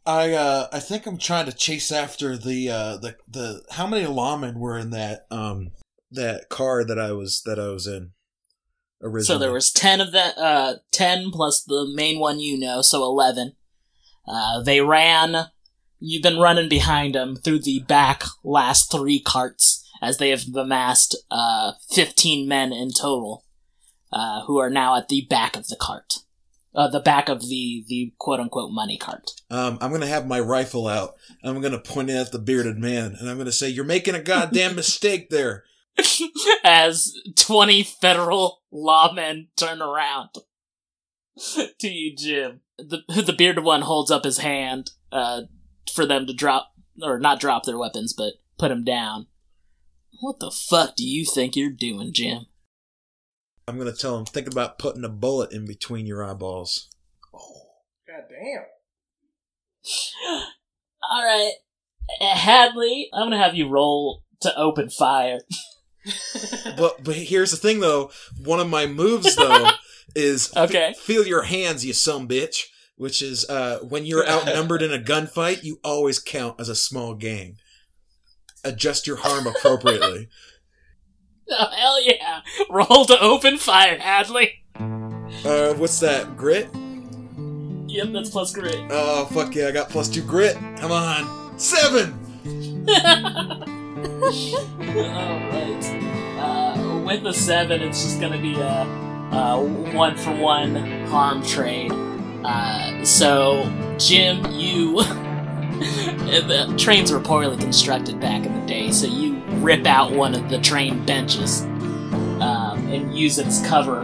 I uh I think I'm trying to chase after the uh the the how many lawmen were in that um that car that I was that I was in originally. So there was ten of that, uh, ten plus the main one you know, so eleven. Uh, they ran. You've been running behind them through the back last three carts as they have amassed uh, fifteen men in total, uh, who are now at the back of the cart, uh, the back of the the quote unquote money cart. Um, I'm gonna have my rifle out. I'm gonna point it at the bearded man, and I'm gonna say, "You're making a goddamn mistake there." as 20 federal lawmen turn around to you, Jim. The, the bearded one holds up his hand uh, for them to drop, or not drop their weapons, but put them down. What the fuck do you think you're doing, Jim? I'm gonna tell him, think about putting a bullet in between your eyeballs. Oh, God damn. Alright, Hadley, I'm gonna have you roll to open fire. But but here's the thing, though. One of my moves, though, is f- Okay. feel your hands, you some bitch. Which is uh, when you're outnumbered in a gunfight, you always count as a small gang. Adjust your harm appropriately. Oh, hell yeah! Roll to open fire, Hadley! uh, what's that? Grit? Yep, that's plus grit. Oh fuck yeah! I got plus two grit. Come on, seven. Alright. Uh, with the seven, it's just gonna be a, a one for one harm trade. Uh, so, Jim, you. the trains were poorly constructed back in the day, so you rip out one of the train benches um, and use it as cover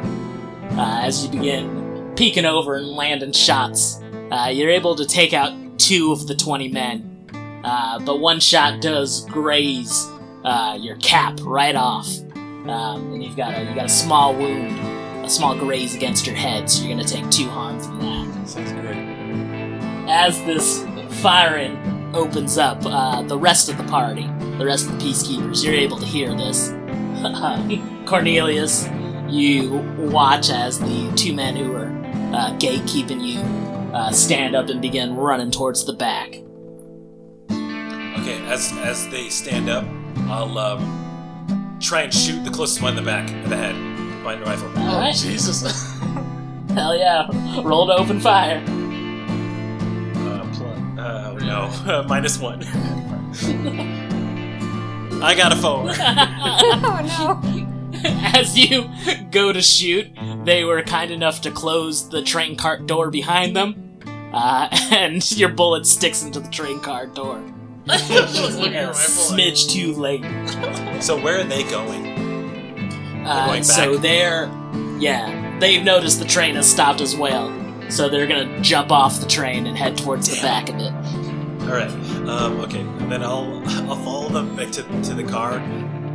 uh, as you begin peeking over and landing shots. Uh, you're able to take out two of the 20 men, uh, but one shot does graze uh, your cap right off, um, and you've got a you got a small wound, a small graze against your head, so you're gonna take two harm from that. Sounds great. As this firing opens up, uh, the rest of the party, the rest of the peacekeepers, you're able to hear this. Cornelius, you watch as the two men who are uh, gatekeeping you uh, stand up and begin running towards the back. Okay, as as they stand up, I'll um, try and shoot the closest one in the back of the head. Find the rifle. Oh, Alright. Jesus. Hell yeah! Roll to open fire. Uh, plus, uh, no, minus one. I got a phone. oh no. As you go to shoot, they were kind enough to close the train cart door behind them, uh, and your bullet sticks into the train cart door. A at my rifle. like, smidge too late. So where are they going? Uh, going so they're, yeah, they've noticed the train has stopped as well. So they're gonna jump off the train and head towards the back of it. All right. Um, okay, then I'll I'll follow them back to, to the car,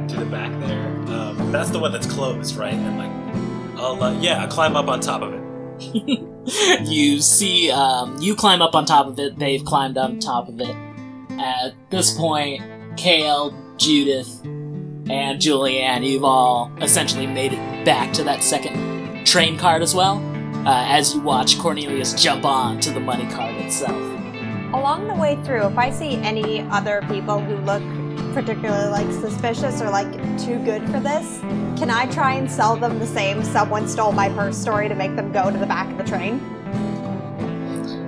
to the back there. Um, that's the one that's closed, right? And like, I'll uh, yeah, I'll climb up on top of it. you see, um, you climb up on top of it. They've climbed on top of it. At this point, Kale, Judith, and Julianne, you've all essentially made it back to that second train cart as well. Uh, as you watch Cornelius jump on to the money cart itself. Along the way through, if I see any other people who look particularly like suspicious or like too good for this, can I try and sell them the same someone stole my purse story to make them go to the back of the train?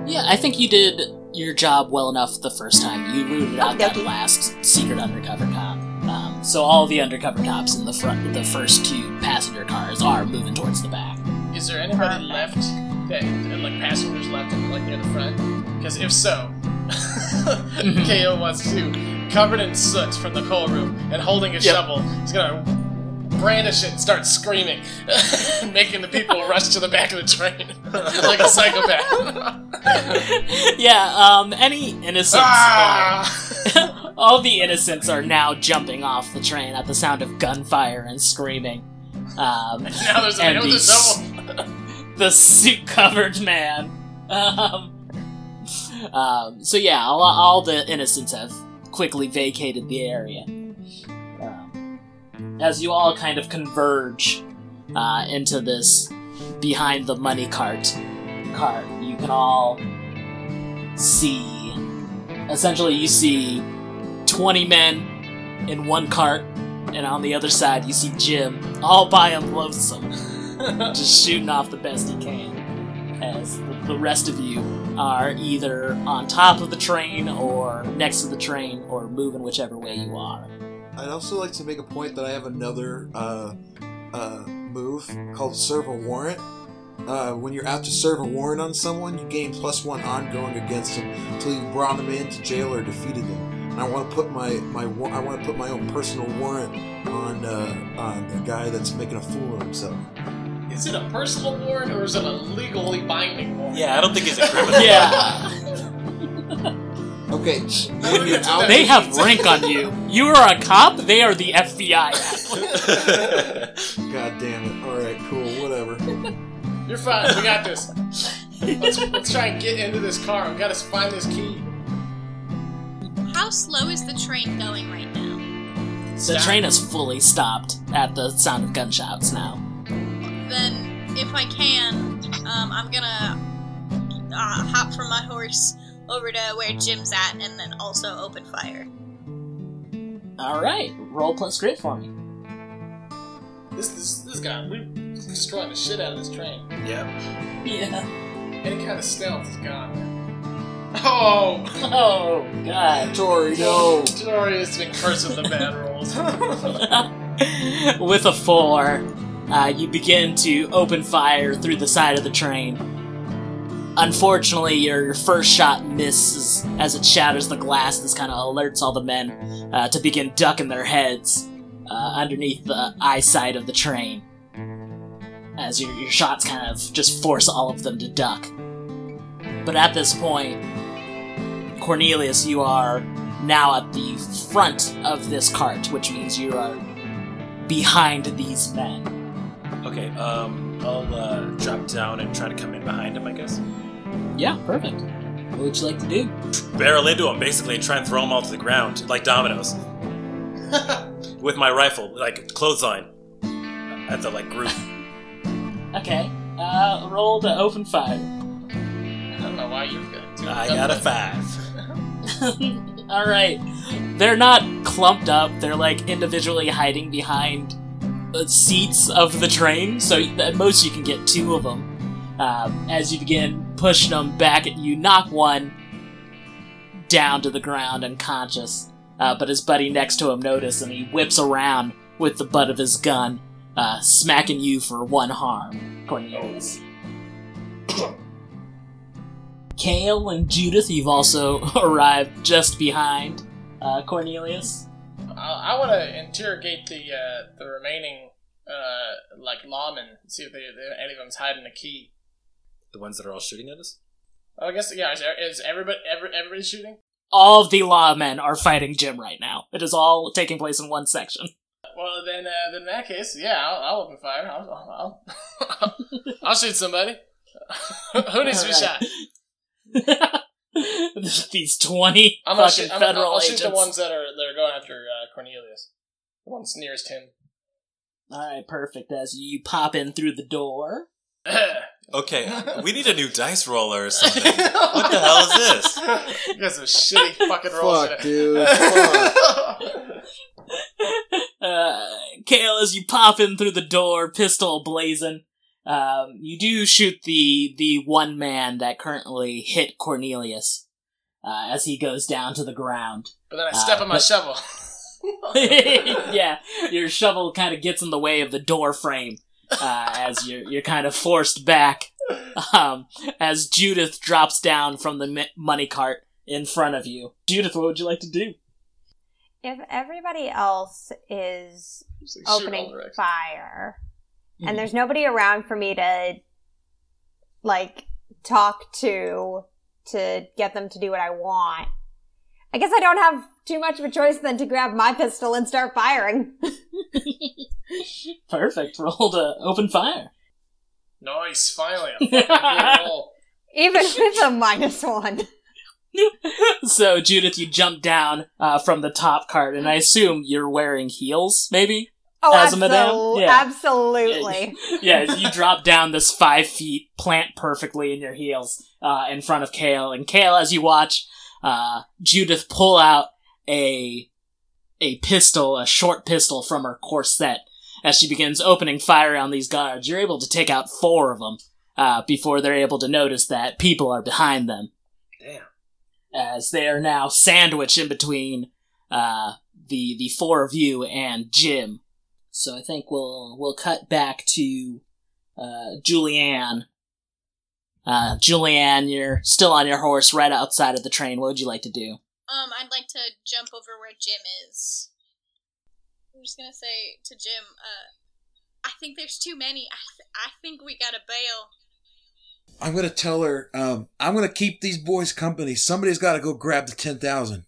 Yeah, I think you did your job well enough the first time. You rooted out that Okey-dokey. last secret undercover cop. Um, so all the undercover cops in the front, the first two passenger cars are moving towards the back. Is there anybody Perfect. That like passengers left in like near the front? Because if so, Kale wants to covered in soot from the coal room and holding a Yep. shovel. He's gonna brandish it and start screaming, making the people rush to the back of the train like a psychopath. yeah, um, any innocents. ah! all the innocents are now jumping off the train at the sound of gunfire and screaming. Um, now there's a man and with a the, s- shovel. The suit covered man. Um, um, so yeah, all, all the innocents have quickly vacated the area. Um, as you all kind of converge uh, into this behind the money cart cart, you can all see. Essentially, you see 20 men in one cart, and on the other side, you see Jim all by him lonesome, just shooting off the best he can. As the, rest of you are either on top of the train, or next to the train, or moving whichever way you are. I'd also like to make a point that I have another uh, uh, move called Serve a Warrant. Uh, when you're out to serve a warrant on someone, you gain plus one ongoing against them until you brought them into jail or defeated them. And I want to put my my I want to put my own personal warrant on uh, on the guy that's making a fool of himself. Is it a personal warrant or is it a legally binding warrant? Yeah, I don't think it's a criminal. Yeah, Okay, when you're out, they have rank on you. You are a cop, they are the FBI. God damn it! All right, cool, whatever. You're fine. We got this. Let's, let's try and get into this car. We gotta find this key. How slow is the train going right now? The train is fully stopped at the sound of gunshots now. Then, if I can, um, I'm gonna uh, hop from my horse over to where Jim's at, and then also open fire. All right, roll plus grit for me. This this this guy. we're destroying the shit out of this train. Yep. Yeah. Any kind of stealth is gone. Oh, Oh God. Tori, no. Tori has been cursed with the bad rolls. With a four, uh, you begin to open fire through the side of the train. Unfortunately, your, first shot misses as it shatters the glass. This kind of alerts all the men uh, to begin ducking their heads uh, underneath the eyesight of the train. As your, your shots kind of just force all of them to duck. But at this point, Cornelius, you are now at the front of this cart, which means you are behind these men. Okay, um, I'll uh, drop down and try to come in behind him, I guess. Yeah, perfect. What would you like to do? Barrel into him, basically, and try and throw him all to the ground, like dominoes. With my rifle, like clothesline. At the, like, group. Okay, uh, roll to open fire. I don't know why you've got. two I got a five. All right, they're not clumped up. They're like individually hiding behind seats of the train. So at most you can get two of them. Um, as you begin pushing them back at you, knock one down to the ground unconscious. Uh, but his buddy next to him notices, and he whips around with the butt of his gun, uh, smacking you for one harm, Cornelius. Kale and Judith, you've also arrived just behind uh, Cornelius. I, I want to interrogate the uh, the remaining uh, like lawmen. See if they, they, any of them's hiding a key. The ones that are all shooting at us? Oh, I guess yeah. Is, is everybody every, everybody shooting? All of the lawmen are fighting Jim right now. It is all taking place in one section. Well, then, uh, then in that case, yeah, I'll, I'll open fire. I'll, I'll, I'll shoot somebody. Who needs to be shot? These 20 I'm fucking shoot, I'm, federal I'll agents. shoot the ones that are that are going after uh, Cornelius. The ones nearest him. Alright, perfect. As you pop in through the door. Okay, we need a new dice roller or something. what the hell is this? you got some shitty fucking rolls. Fuck, dude. it. Fuck. uh, Kale, as you pop in through the door, pistol blazing, um, you do shoot the the one man that currently hit Cornelius uh, as he goes down to the ground. but then I step Uh, on my but- shovel. yeah, your shovel kind of gets in the way of the door frame uh, as you're you're kind of forced back um, as Judith drops down from the mi- money cart in front of you. Judith, what would you like to do? If everybody else is like, opening fire Mhm. and there's nobody around for me to like talk to to get them to do what I want. I guess I don't have too much of a choice than to grab my pistol and start firing. Perfect. Roll to open fire. Nice, finally. A fucking good roll. Even with a minus one. so, Judith, you jump down uh, from the top cart, and I assume you're wearing heels, maybe? Oh, As a madame? absol- Yeah. absolutely. yeah, you drop down this five feet, plant perfectly in your heels uh, in front of Kale. And Kale, as you watch uh, Judith pull out a a pistol, a short pistol from her corset, as she begins opening fire on these guards, you're able to take out four of them uh, before they're able to notice that people are behind them. Damn. As they are now sandwiched in between uh, the the four of you and Jim. So I think we'll we'll cut back to uh, Julianne. Uh, Julianne, you're still on your horse right outside of the train. What would you like to do? Um, I'd like to jump over where Jim is. I'm just gonna say to Jim, uh, I think there's too many. I, th- I think we gotta bail. I'm gonna tell her. Um, I'm gonna keep these boys company. Somebody's got to go grab the ten thousand.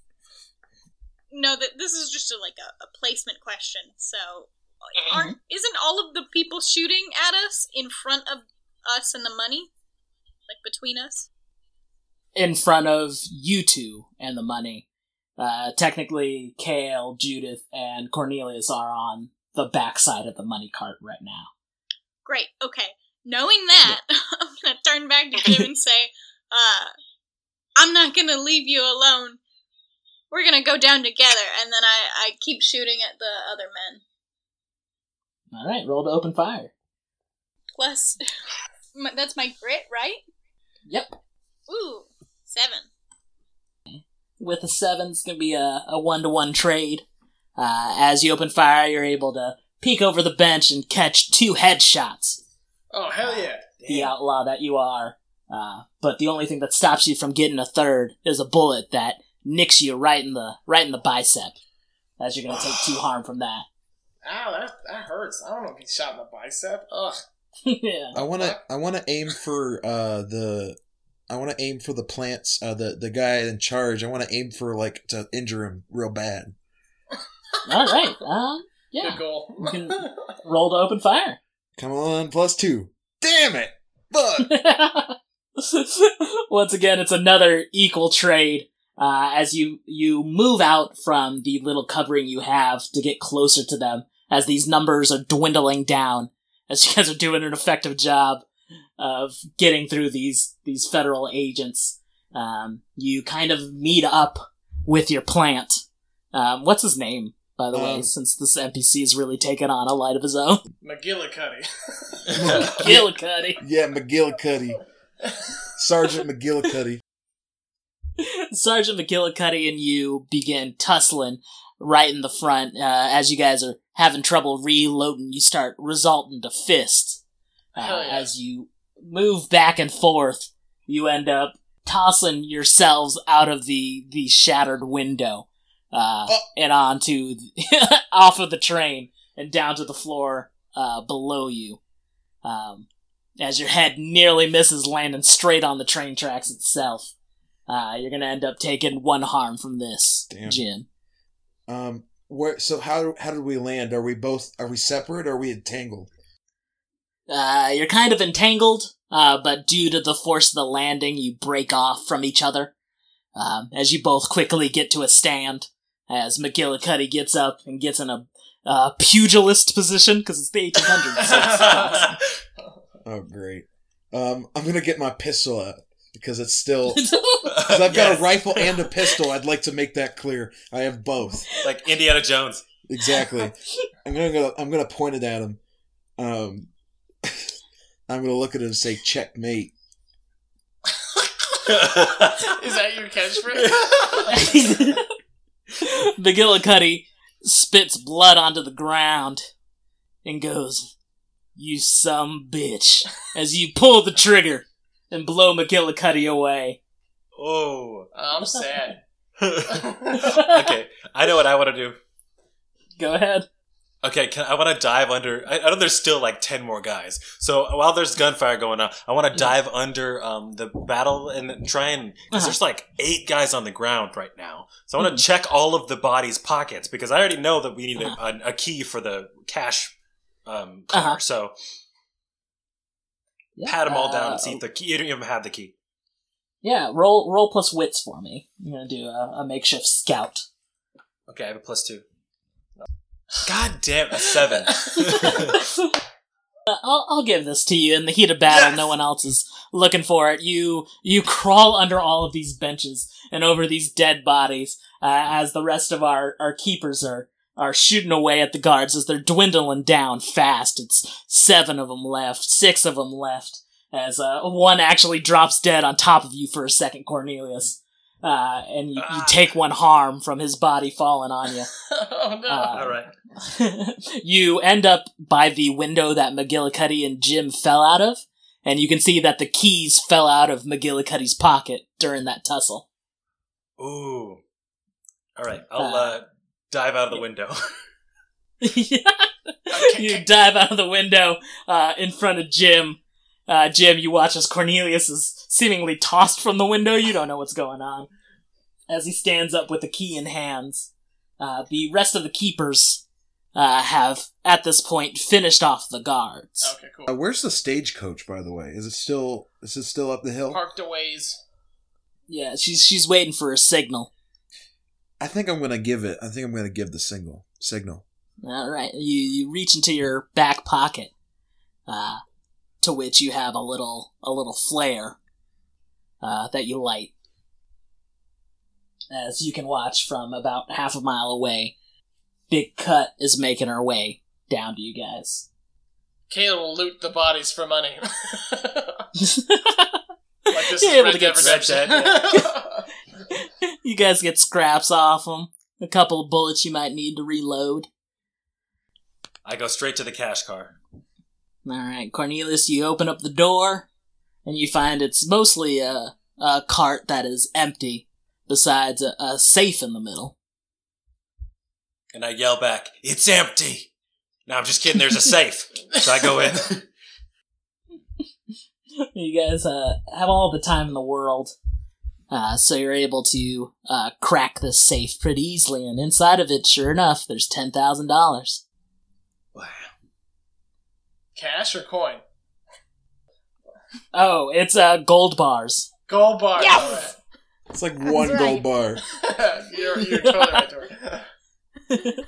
No, that this is just a, like a, a placement question. So, aren't isn't all of the people shooting at us in front of us and the money, like between us? In front of you two and the money. Uh, technically, Kale, Judith, and Cornelius are on the backside of the money cart right now. Great. Okay. Knowing that, I'm gonna turn back to Jim and say, uh, "I'm not gonna leave you alone. We're gonna go down together." And then I I keep shooting at the other men. All right, roll to open fire. Plus, my- that's my grit, right? Yep. Ooh, seven. with a seven, it's going to be a, a one-to-one trade. Uh, as you open fire, you're able to peek over the bench and catch two headshots. Oh, hell yeah. The outlaw that you are. Uh, but the only thing that stops you from getting a third is a bullet that nicks you right in the right in the bicep. As you're going to take two harm from that. Ow, that, that hurts. I don't know if be shot in the bicep. Ugh. yeah. I wanna. I wanna aim for uh the. I want to aim for the plants. Uh, the the guy in charge. I want to aim for like to injure him real bad. All right. Uh, yeah. Good goal. You can roll to open fire. Come on, plus two. Damn it! Fuck. Once again, it's another equal trade. Uh, as you you move out from the little covering you have to get closer to them, as these numbers are dwindling down, as you guys are doing an effective job of getting through these these federal agents, um, you kind of meet up with your plant. Um, what's his name, by the way? Um, Since this NPC is really taken on a light of his own, McGillicuddy. Gillicuddy. yeah, McGillicuddy. Sergeant McGillicuddy. Sergeant McGillicuddy and you begin tussling right in the front. Uh, as you guys are having trouble reloading, you start resulting to fists. Uh, Hell yeah. As you move back and forth, you end up tossing yourselves out of the, the shattered window uh, Oh. and onto the, off of the train and down to the floor uh, below you. Um, as your head nearly misses landing straight on the train tracks itself. Uh, you're gonna end up taking one harm from this, Damn. Jim. Um, where? So how how did we land? Are we both? Are we separate? or Are we entangled? Uh, you're kind of entangled, uh, but due to the force of the landing, you break off from each other. Um, as you both quickly get to a stand, as McGillicuddy gets up and gets in a uh, pugilist position because it's the 1800s. so it's- Oh, great. Um, I'm gonna get my pistol out because it's still because I've got Yes. a rifle and a pistol. I'd like to make that clear. I have both. like Indiana Jones. Exactly. I'm gonna go, I'm gonna point it at him. Um, I'm gonna look at it and say checkmate. Is that your catchphrase? McGillicuddy spits blood onto the ground and goes, You some bitch. As you pull the trigger and blow McGillicuddy away. Oh. I'm sad. okay, I know what I want to do. Go ahead. Okay, can, I want to dive under. I, I know there's still like ten more guys. So while there's gunfire going on, I want to dive under um, the battle and try and because Uh-huh. there's like eight guys on the ground right now. So I want to check all of the bodies' pockets because I already know that we need a, a, a key for the cash um, car. Uh-huh. So pat them all down and see if the key. You don't even have the key. Yeah, roll roll plus wits for me. I'm gonna do a, a makeshift scout. Okay, I have a plus two. God damn, a seven. Uh, I'll, I'll give this to you in the heat of battle. Yes! No one else is looking for it. You you crawl under all of these benches and over these dead bodies uh, as the rest of our, our keepers are are shooting away at the guards as they're dwindling down fast. It's seven of them left, six of them left. As uh, one actually drops dead on top of you for a second, Cornelius, uh, and you, you Ah. take one harm from his body falling on you. oh no. Uh, all right. you end up by the window that McGillicuddy and Jim fell out of, and you can see that the keys fell out of McGillicuddy's pocket during that tussle. Ooh. All right, I'll Uh, uh, dive out of the window. you dive out of the window uh, in front of Jim. Uh, Jim, you watch as Cornelius is seemingly tossed from the window. You don't know what's going on. As he stands up with the key in hands, uh, the rest of the keepers uh, have, at this point, finished off the guards. Okay, Uh, cool. where's the stagecoach, by the way? Is it still? Is it still up the hill? Parked a ways. Yeah, she's she's waiting for a signal. I think I'm gonna give it. I think I'm gonna give the signal. Signal. All right, you you reach into your back pocket, uh, to which you have a little a little flare uh, that you light. As you can watch from about half a mile away, Big Cut is making her way down to you guys. Kayla will loot the bodies for money. like this You're is able Red to Dead get Redemption. you guys get scraps off them, a couple of bullets you might need to reload. I go straight to the cash car. All right, Cornelius, you open up the door, and you find it's mostly a, a cart that is empty, besides a, a safe in the middle. And I yell back, It's empty! No, I'm just kidding, there's a safe. so I go in. You guys uh, have all the time in the world, uh, so you're able to uh, crack this safe pretty easily, and inside of it, sure enough, there's ten thousand dollars. Wow. Cash or coin? Oh, it's uh, gold bars. Gold bars. Yes! It's like That's one right. gold bar. You're, you're totally right, Tori.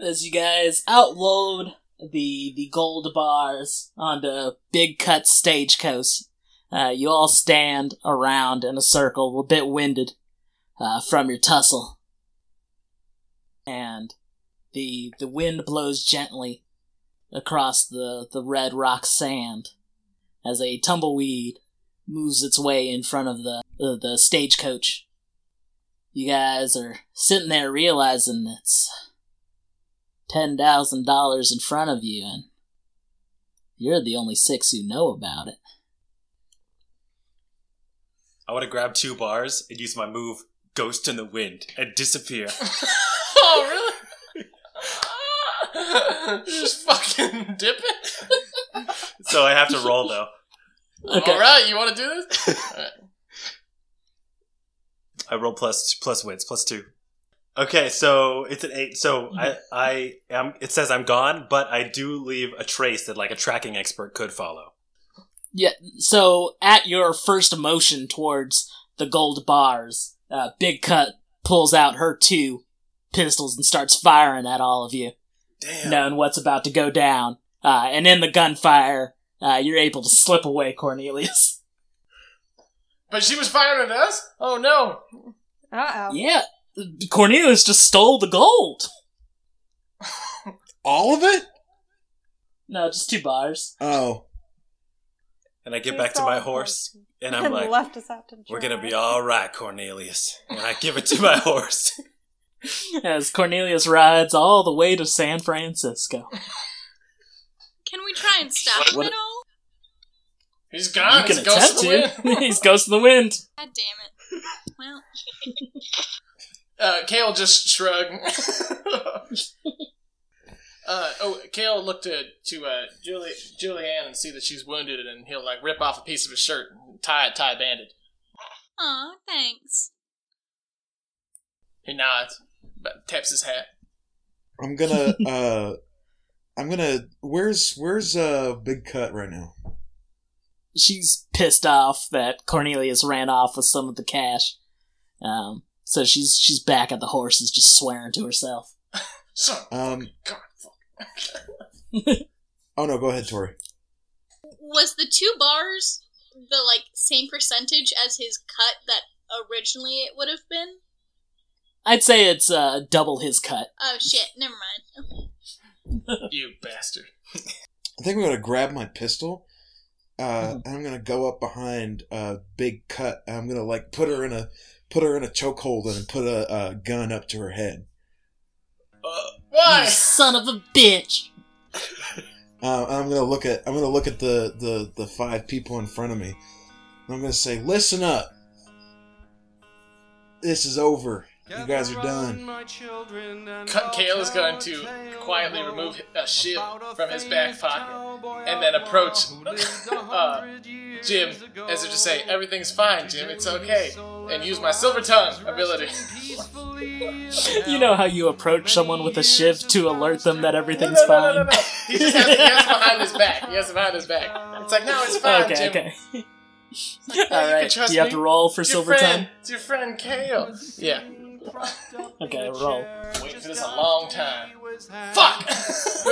as you guys outload the the gold bars onto Big Cut Stagecoach, uh, you all stand around in a circle, a bit winded uh, from your tussle, and the the wind blows gently across the the red rock sand as a tumbleweed moves its way in front of the the, the stagecoach. You guys are sitting there realizing it's ten thousand dollars in front of you, and you're the only six who know about it. I want to grab two bars and use my move, Ghost in the Wind, and disappear. oh, really? Just fucking dip it? so I have to roll, though. Okay. Alright, you want to do this? Alright. I roll plus plus wins, plus two. Okay, so it's an eight. So I mm-hmm. I am. It says I'm gone, but I do leave a trace that like a tracking expert could follow. Yeah. So at your first motion towards the gold bars, uh, Big Cut pulls out her two pistols and starts firing at all of you, Damn. knowing what's about to go down. Uh, and in the gunfire, uh, you're able to slip away, Cornelius. But she was firing at us? Oh no. Uh oh. Yeah, Cornelius just stole the gold. All of it? No, just two bars. Oh. And I get back to my horse, and I'm and like, left us out to "We're gonna be all right, Cornelius." And I give it to my horse. As Cornelius rides all the way to San Francisco. Can we try and stop him at all? He's gone. you He's can a ghost of the attempt wind. to. He's ghost of the wind. God damn it. Well, Uh, Kale just shrugged. Uh, oh, Kale looked to to uh, Julie Julianne and see that she's wounded, and he'll like rip off a piece of his shirt and tie it, tie a bandage. aw, thanks. He nods, but taps his hat. I'm gonna. uh I'm gonna. Where's Where's uh Big Cut right now? She's pissed off that Cornelius ran off with some of the cash. Um, so she's she's back at the horses, just swearing to herself. Son Um. God, fuck. Oh no, go ahead, Tori. Was the two bars the like same percentage as his cut that originally it would have been? I'd say it's uh, double his cut. Oh shit, never mind. You bastard. I think I'm gonna grab my pistol. Uh, and I'm gonna go up behind uh, Big Cut. And I'm gonna like put her in a put her in a chokehold and put a, a gun up to her head. Uh, why? You son of a bitch! Uh, I'm gonna look at I'm gonna look at the, the, the five people in front of me. I'm gonna say, "Listen up. This is over. You guys are done." Cut- Kale is going to quietly remove a shiv from his back pocket and then approach uh, Jim as if to say, Everything's fine, Jim, it's okay. And use my silver tongue ability. You know how you approach someone with a shiv to alert them that No, everything's no, no, fine? no, no, no. He just has, he has behind his back. He has behind his back. It's like, no, it's fine, okay, Jim. okay. It's like, no, All you can right. trust Do you have me. to roll for It's your silver friend. tongue? It's your friend Kale. Yeah. Okay, roll. Waiting for this a long time. Fuck!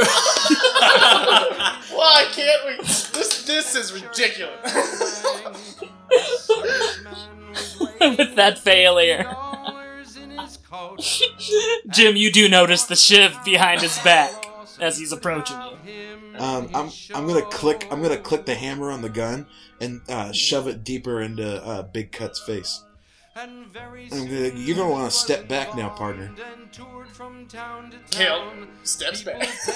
Why can't we? This this is ridiculous. with that failure. Jim, you do notice the shiv behind his back as he's approaching you. Um, I'm I'm gonna click I'm gonna click the hammer on the gun and uh, shove it deeper into uh, Big Cut's face. I'm gonna, you're gonna want to step back now, partner. Kale steps back.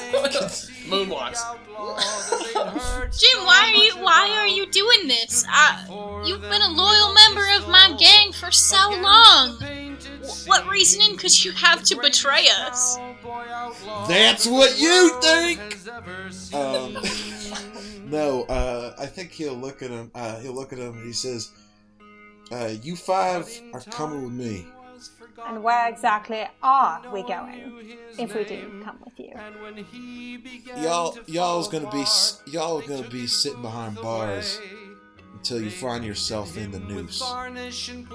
Moonwalks. Jim, why are you why are you doing this? I, you've been a loyal member of my gang for so long. Wh- What reasoning could you have to betray us? That's what you think. Um, no, uh, I think he'll look at him. Uh, he'll look at him and he says, uh, "You five are coming with me." And where exactly are we going if we do come with you? Y'all, y'all's gonna be y'all are gonna be sitting behind bars until you find yourself in the noose. You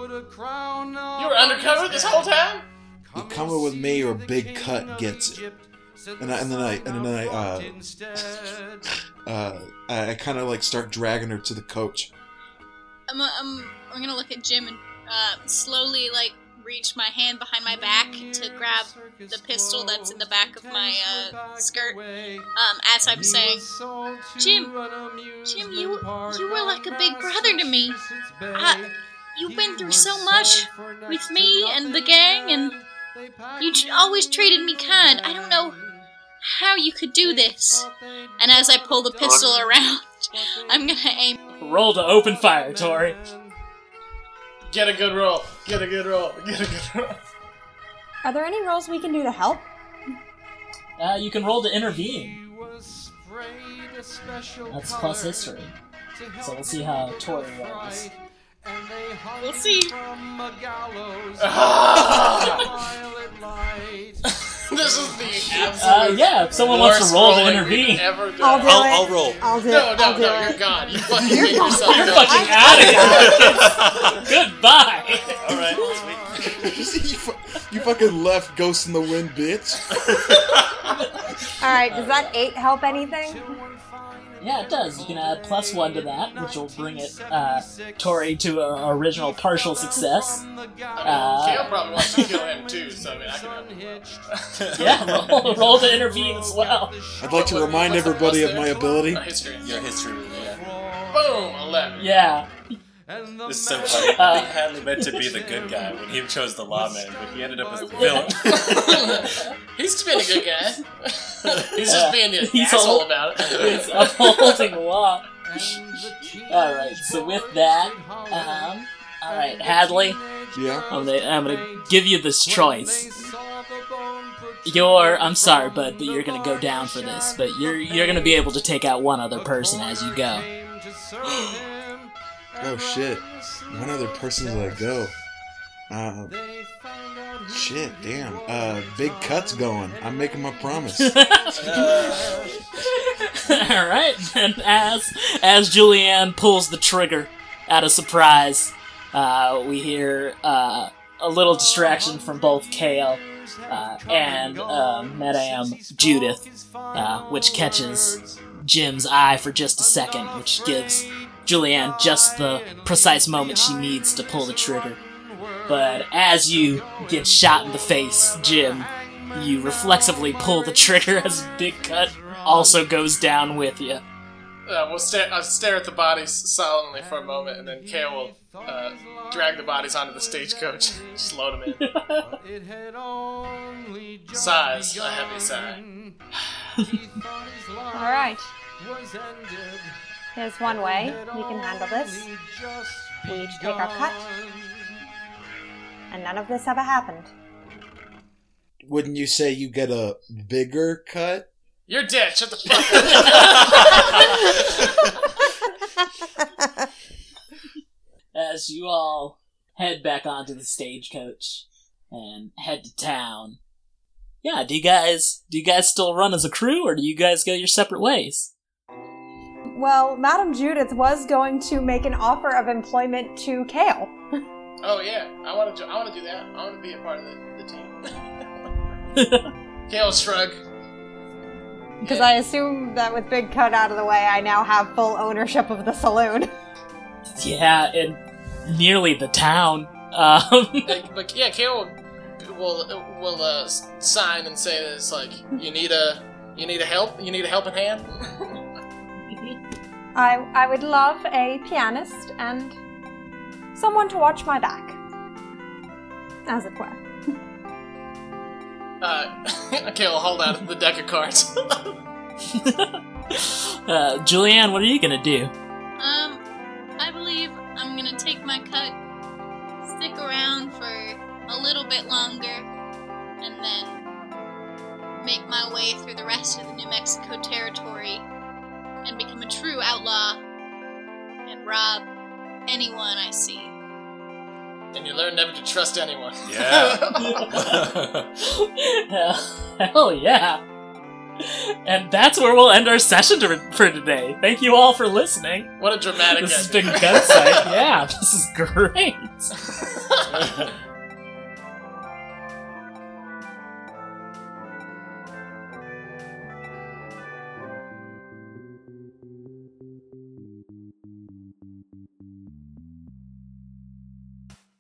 were undercover this whole time? You coming with me or Big Cut gets it. And, I, and then I and then I uh, uh, I, I kind of like start dragging her to the coach. I'm, I'm, I'm gonna look at Jim and uh, slowly like reach my hand behind my back to grab the pistol that's in the back of my uh, skirt. Um, as I'm saying, Jim, Jim, you you were like a big brother to me. I, you've been through so much with me and the gang, and you always treated me kind. I don't know how you could do this. And as I pull the pistol around, I'm gonna aim. Roll to open fire, Tori. Get a good roll. Get a good roll. Get a good roll. Are there any roles we can do to help? Uh, you can roll to intervene. That's plus history. So we'll see how Tori rolls. We'll see. this is the absolute. Uh, yeah, if someone wants to roll to intervene. Ever done. I'll do I'll, it. I'll roll. I'll do No, it. no, I'll do no, it. you're gone. You fucking You're made gone. yourself You're go. fucking out of here. Goodbye. All right, sweet. you, fu- you fucking left Ghost in the Wind, bitch. All right, does that eight help anything? Yeah, it does. You can add plus one to that, which will bring it uh, Tori to a original partial success. Kale Uh, probably wants to kill him too, so I mean, I can help him. yeah, roll, roll to intervene as well. I'd like to remind everybody of my ability. History. Your history, yeah. Boom, eleven. Yeah. This is so funny. Uh, I think Hadley meant to be the good guy when he chose the lawman, but he ended up as the villain. He's just being a good guy. He's just being an He's asshole all- about it. It's upholding the law. Alright, so with that, um, alright, Hadley, Yeah. I'm gonna, I'm gonna give you this choice. You're, I'm sorry, bud, but you're gonna go down for this, but you're, you're gonna be able to take out one other person as you go. Oh shit. One other person let go. Uh, shit, damn. Uh, big cuts going. I'm making my promise. Alright, and as, as Julianne pulls the trigger out of surprise, uh, we hear, uh, a little distraction from both Kale uh, and uh, Madame Judith, uh, which catches Jim's eye for just a second, which gives Julianne just the precise moment she needs to pull the trigger. But as you get shot in the face, Jim, you reflexively pull the trigger as Big Cut also goes down with you. Uh, we'll stare, uh, stare at the bodies solemnly for a moment, and then Kale will uh, drag the bodies onto the stagecoach, just load them in. Sighs, a heavy sigh. All right. Here's one way we can handle this. We each take our cut, and none of this ever happened. Wouldn't you say you get a bigger cut? You're dead. Shut the fuck up. as you all head back onto the stagecoach and head to town. Yeah, do you guys do you guys still run as a crew or do you guys go your separate ways? Well, Madam Judith was going to make an offer of employment to Kale. oh yeah, I want to. I want to do that. I want to be a part of the, the team. Kale shrug. Because I assume that with Big Cut out of the way, I now have full ownership of the saloon. Yeah, and nearly the town. Um, Like, but yeah, Kale will will, will uh, sign and say that it's like you need a you need a help you need a helping hand. I, I would love a pianist and someone to watch my back. As it were. Uh, Kale will hold out the deck of cards. uh, Julianne, what are you gonna do? Um, I believe I'm gonna take my cut, stick around for a little bit longer, and then make my way through the rest of the New Mexico territory and become a true outlaw and rob anyone I see. and you learn never to trust anyone. Yeah. Hell yeah! And that's where we'll end our session to, for today. Thank you all for listening. what a dramatic This has ending. been Gunsite. yeah, this is great.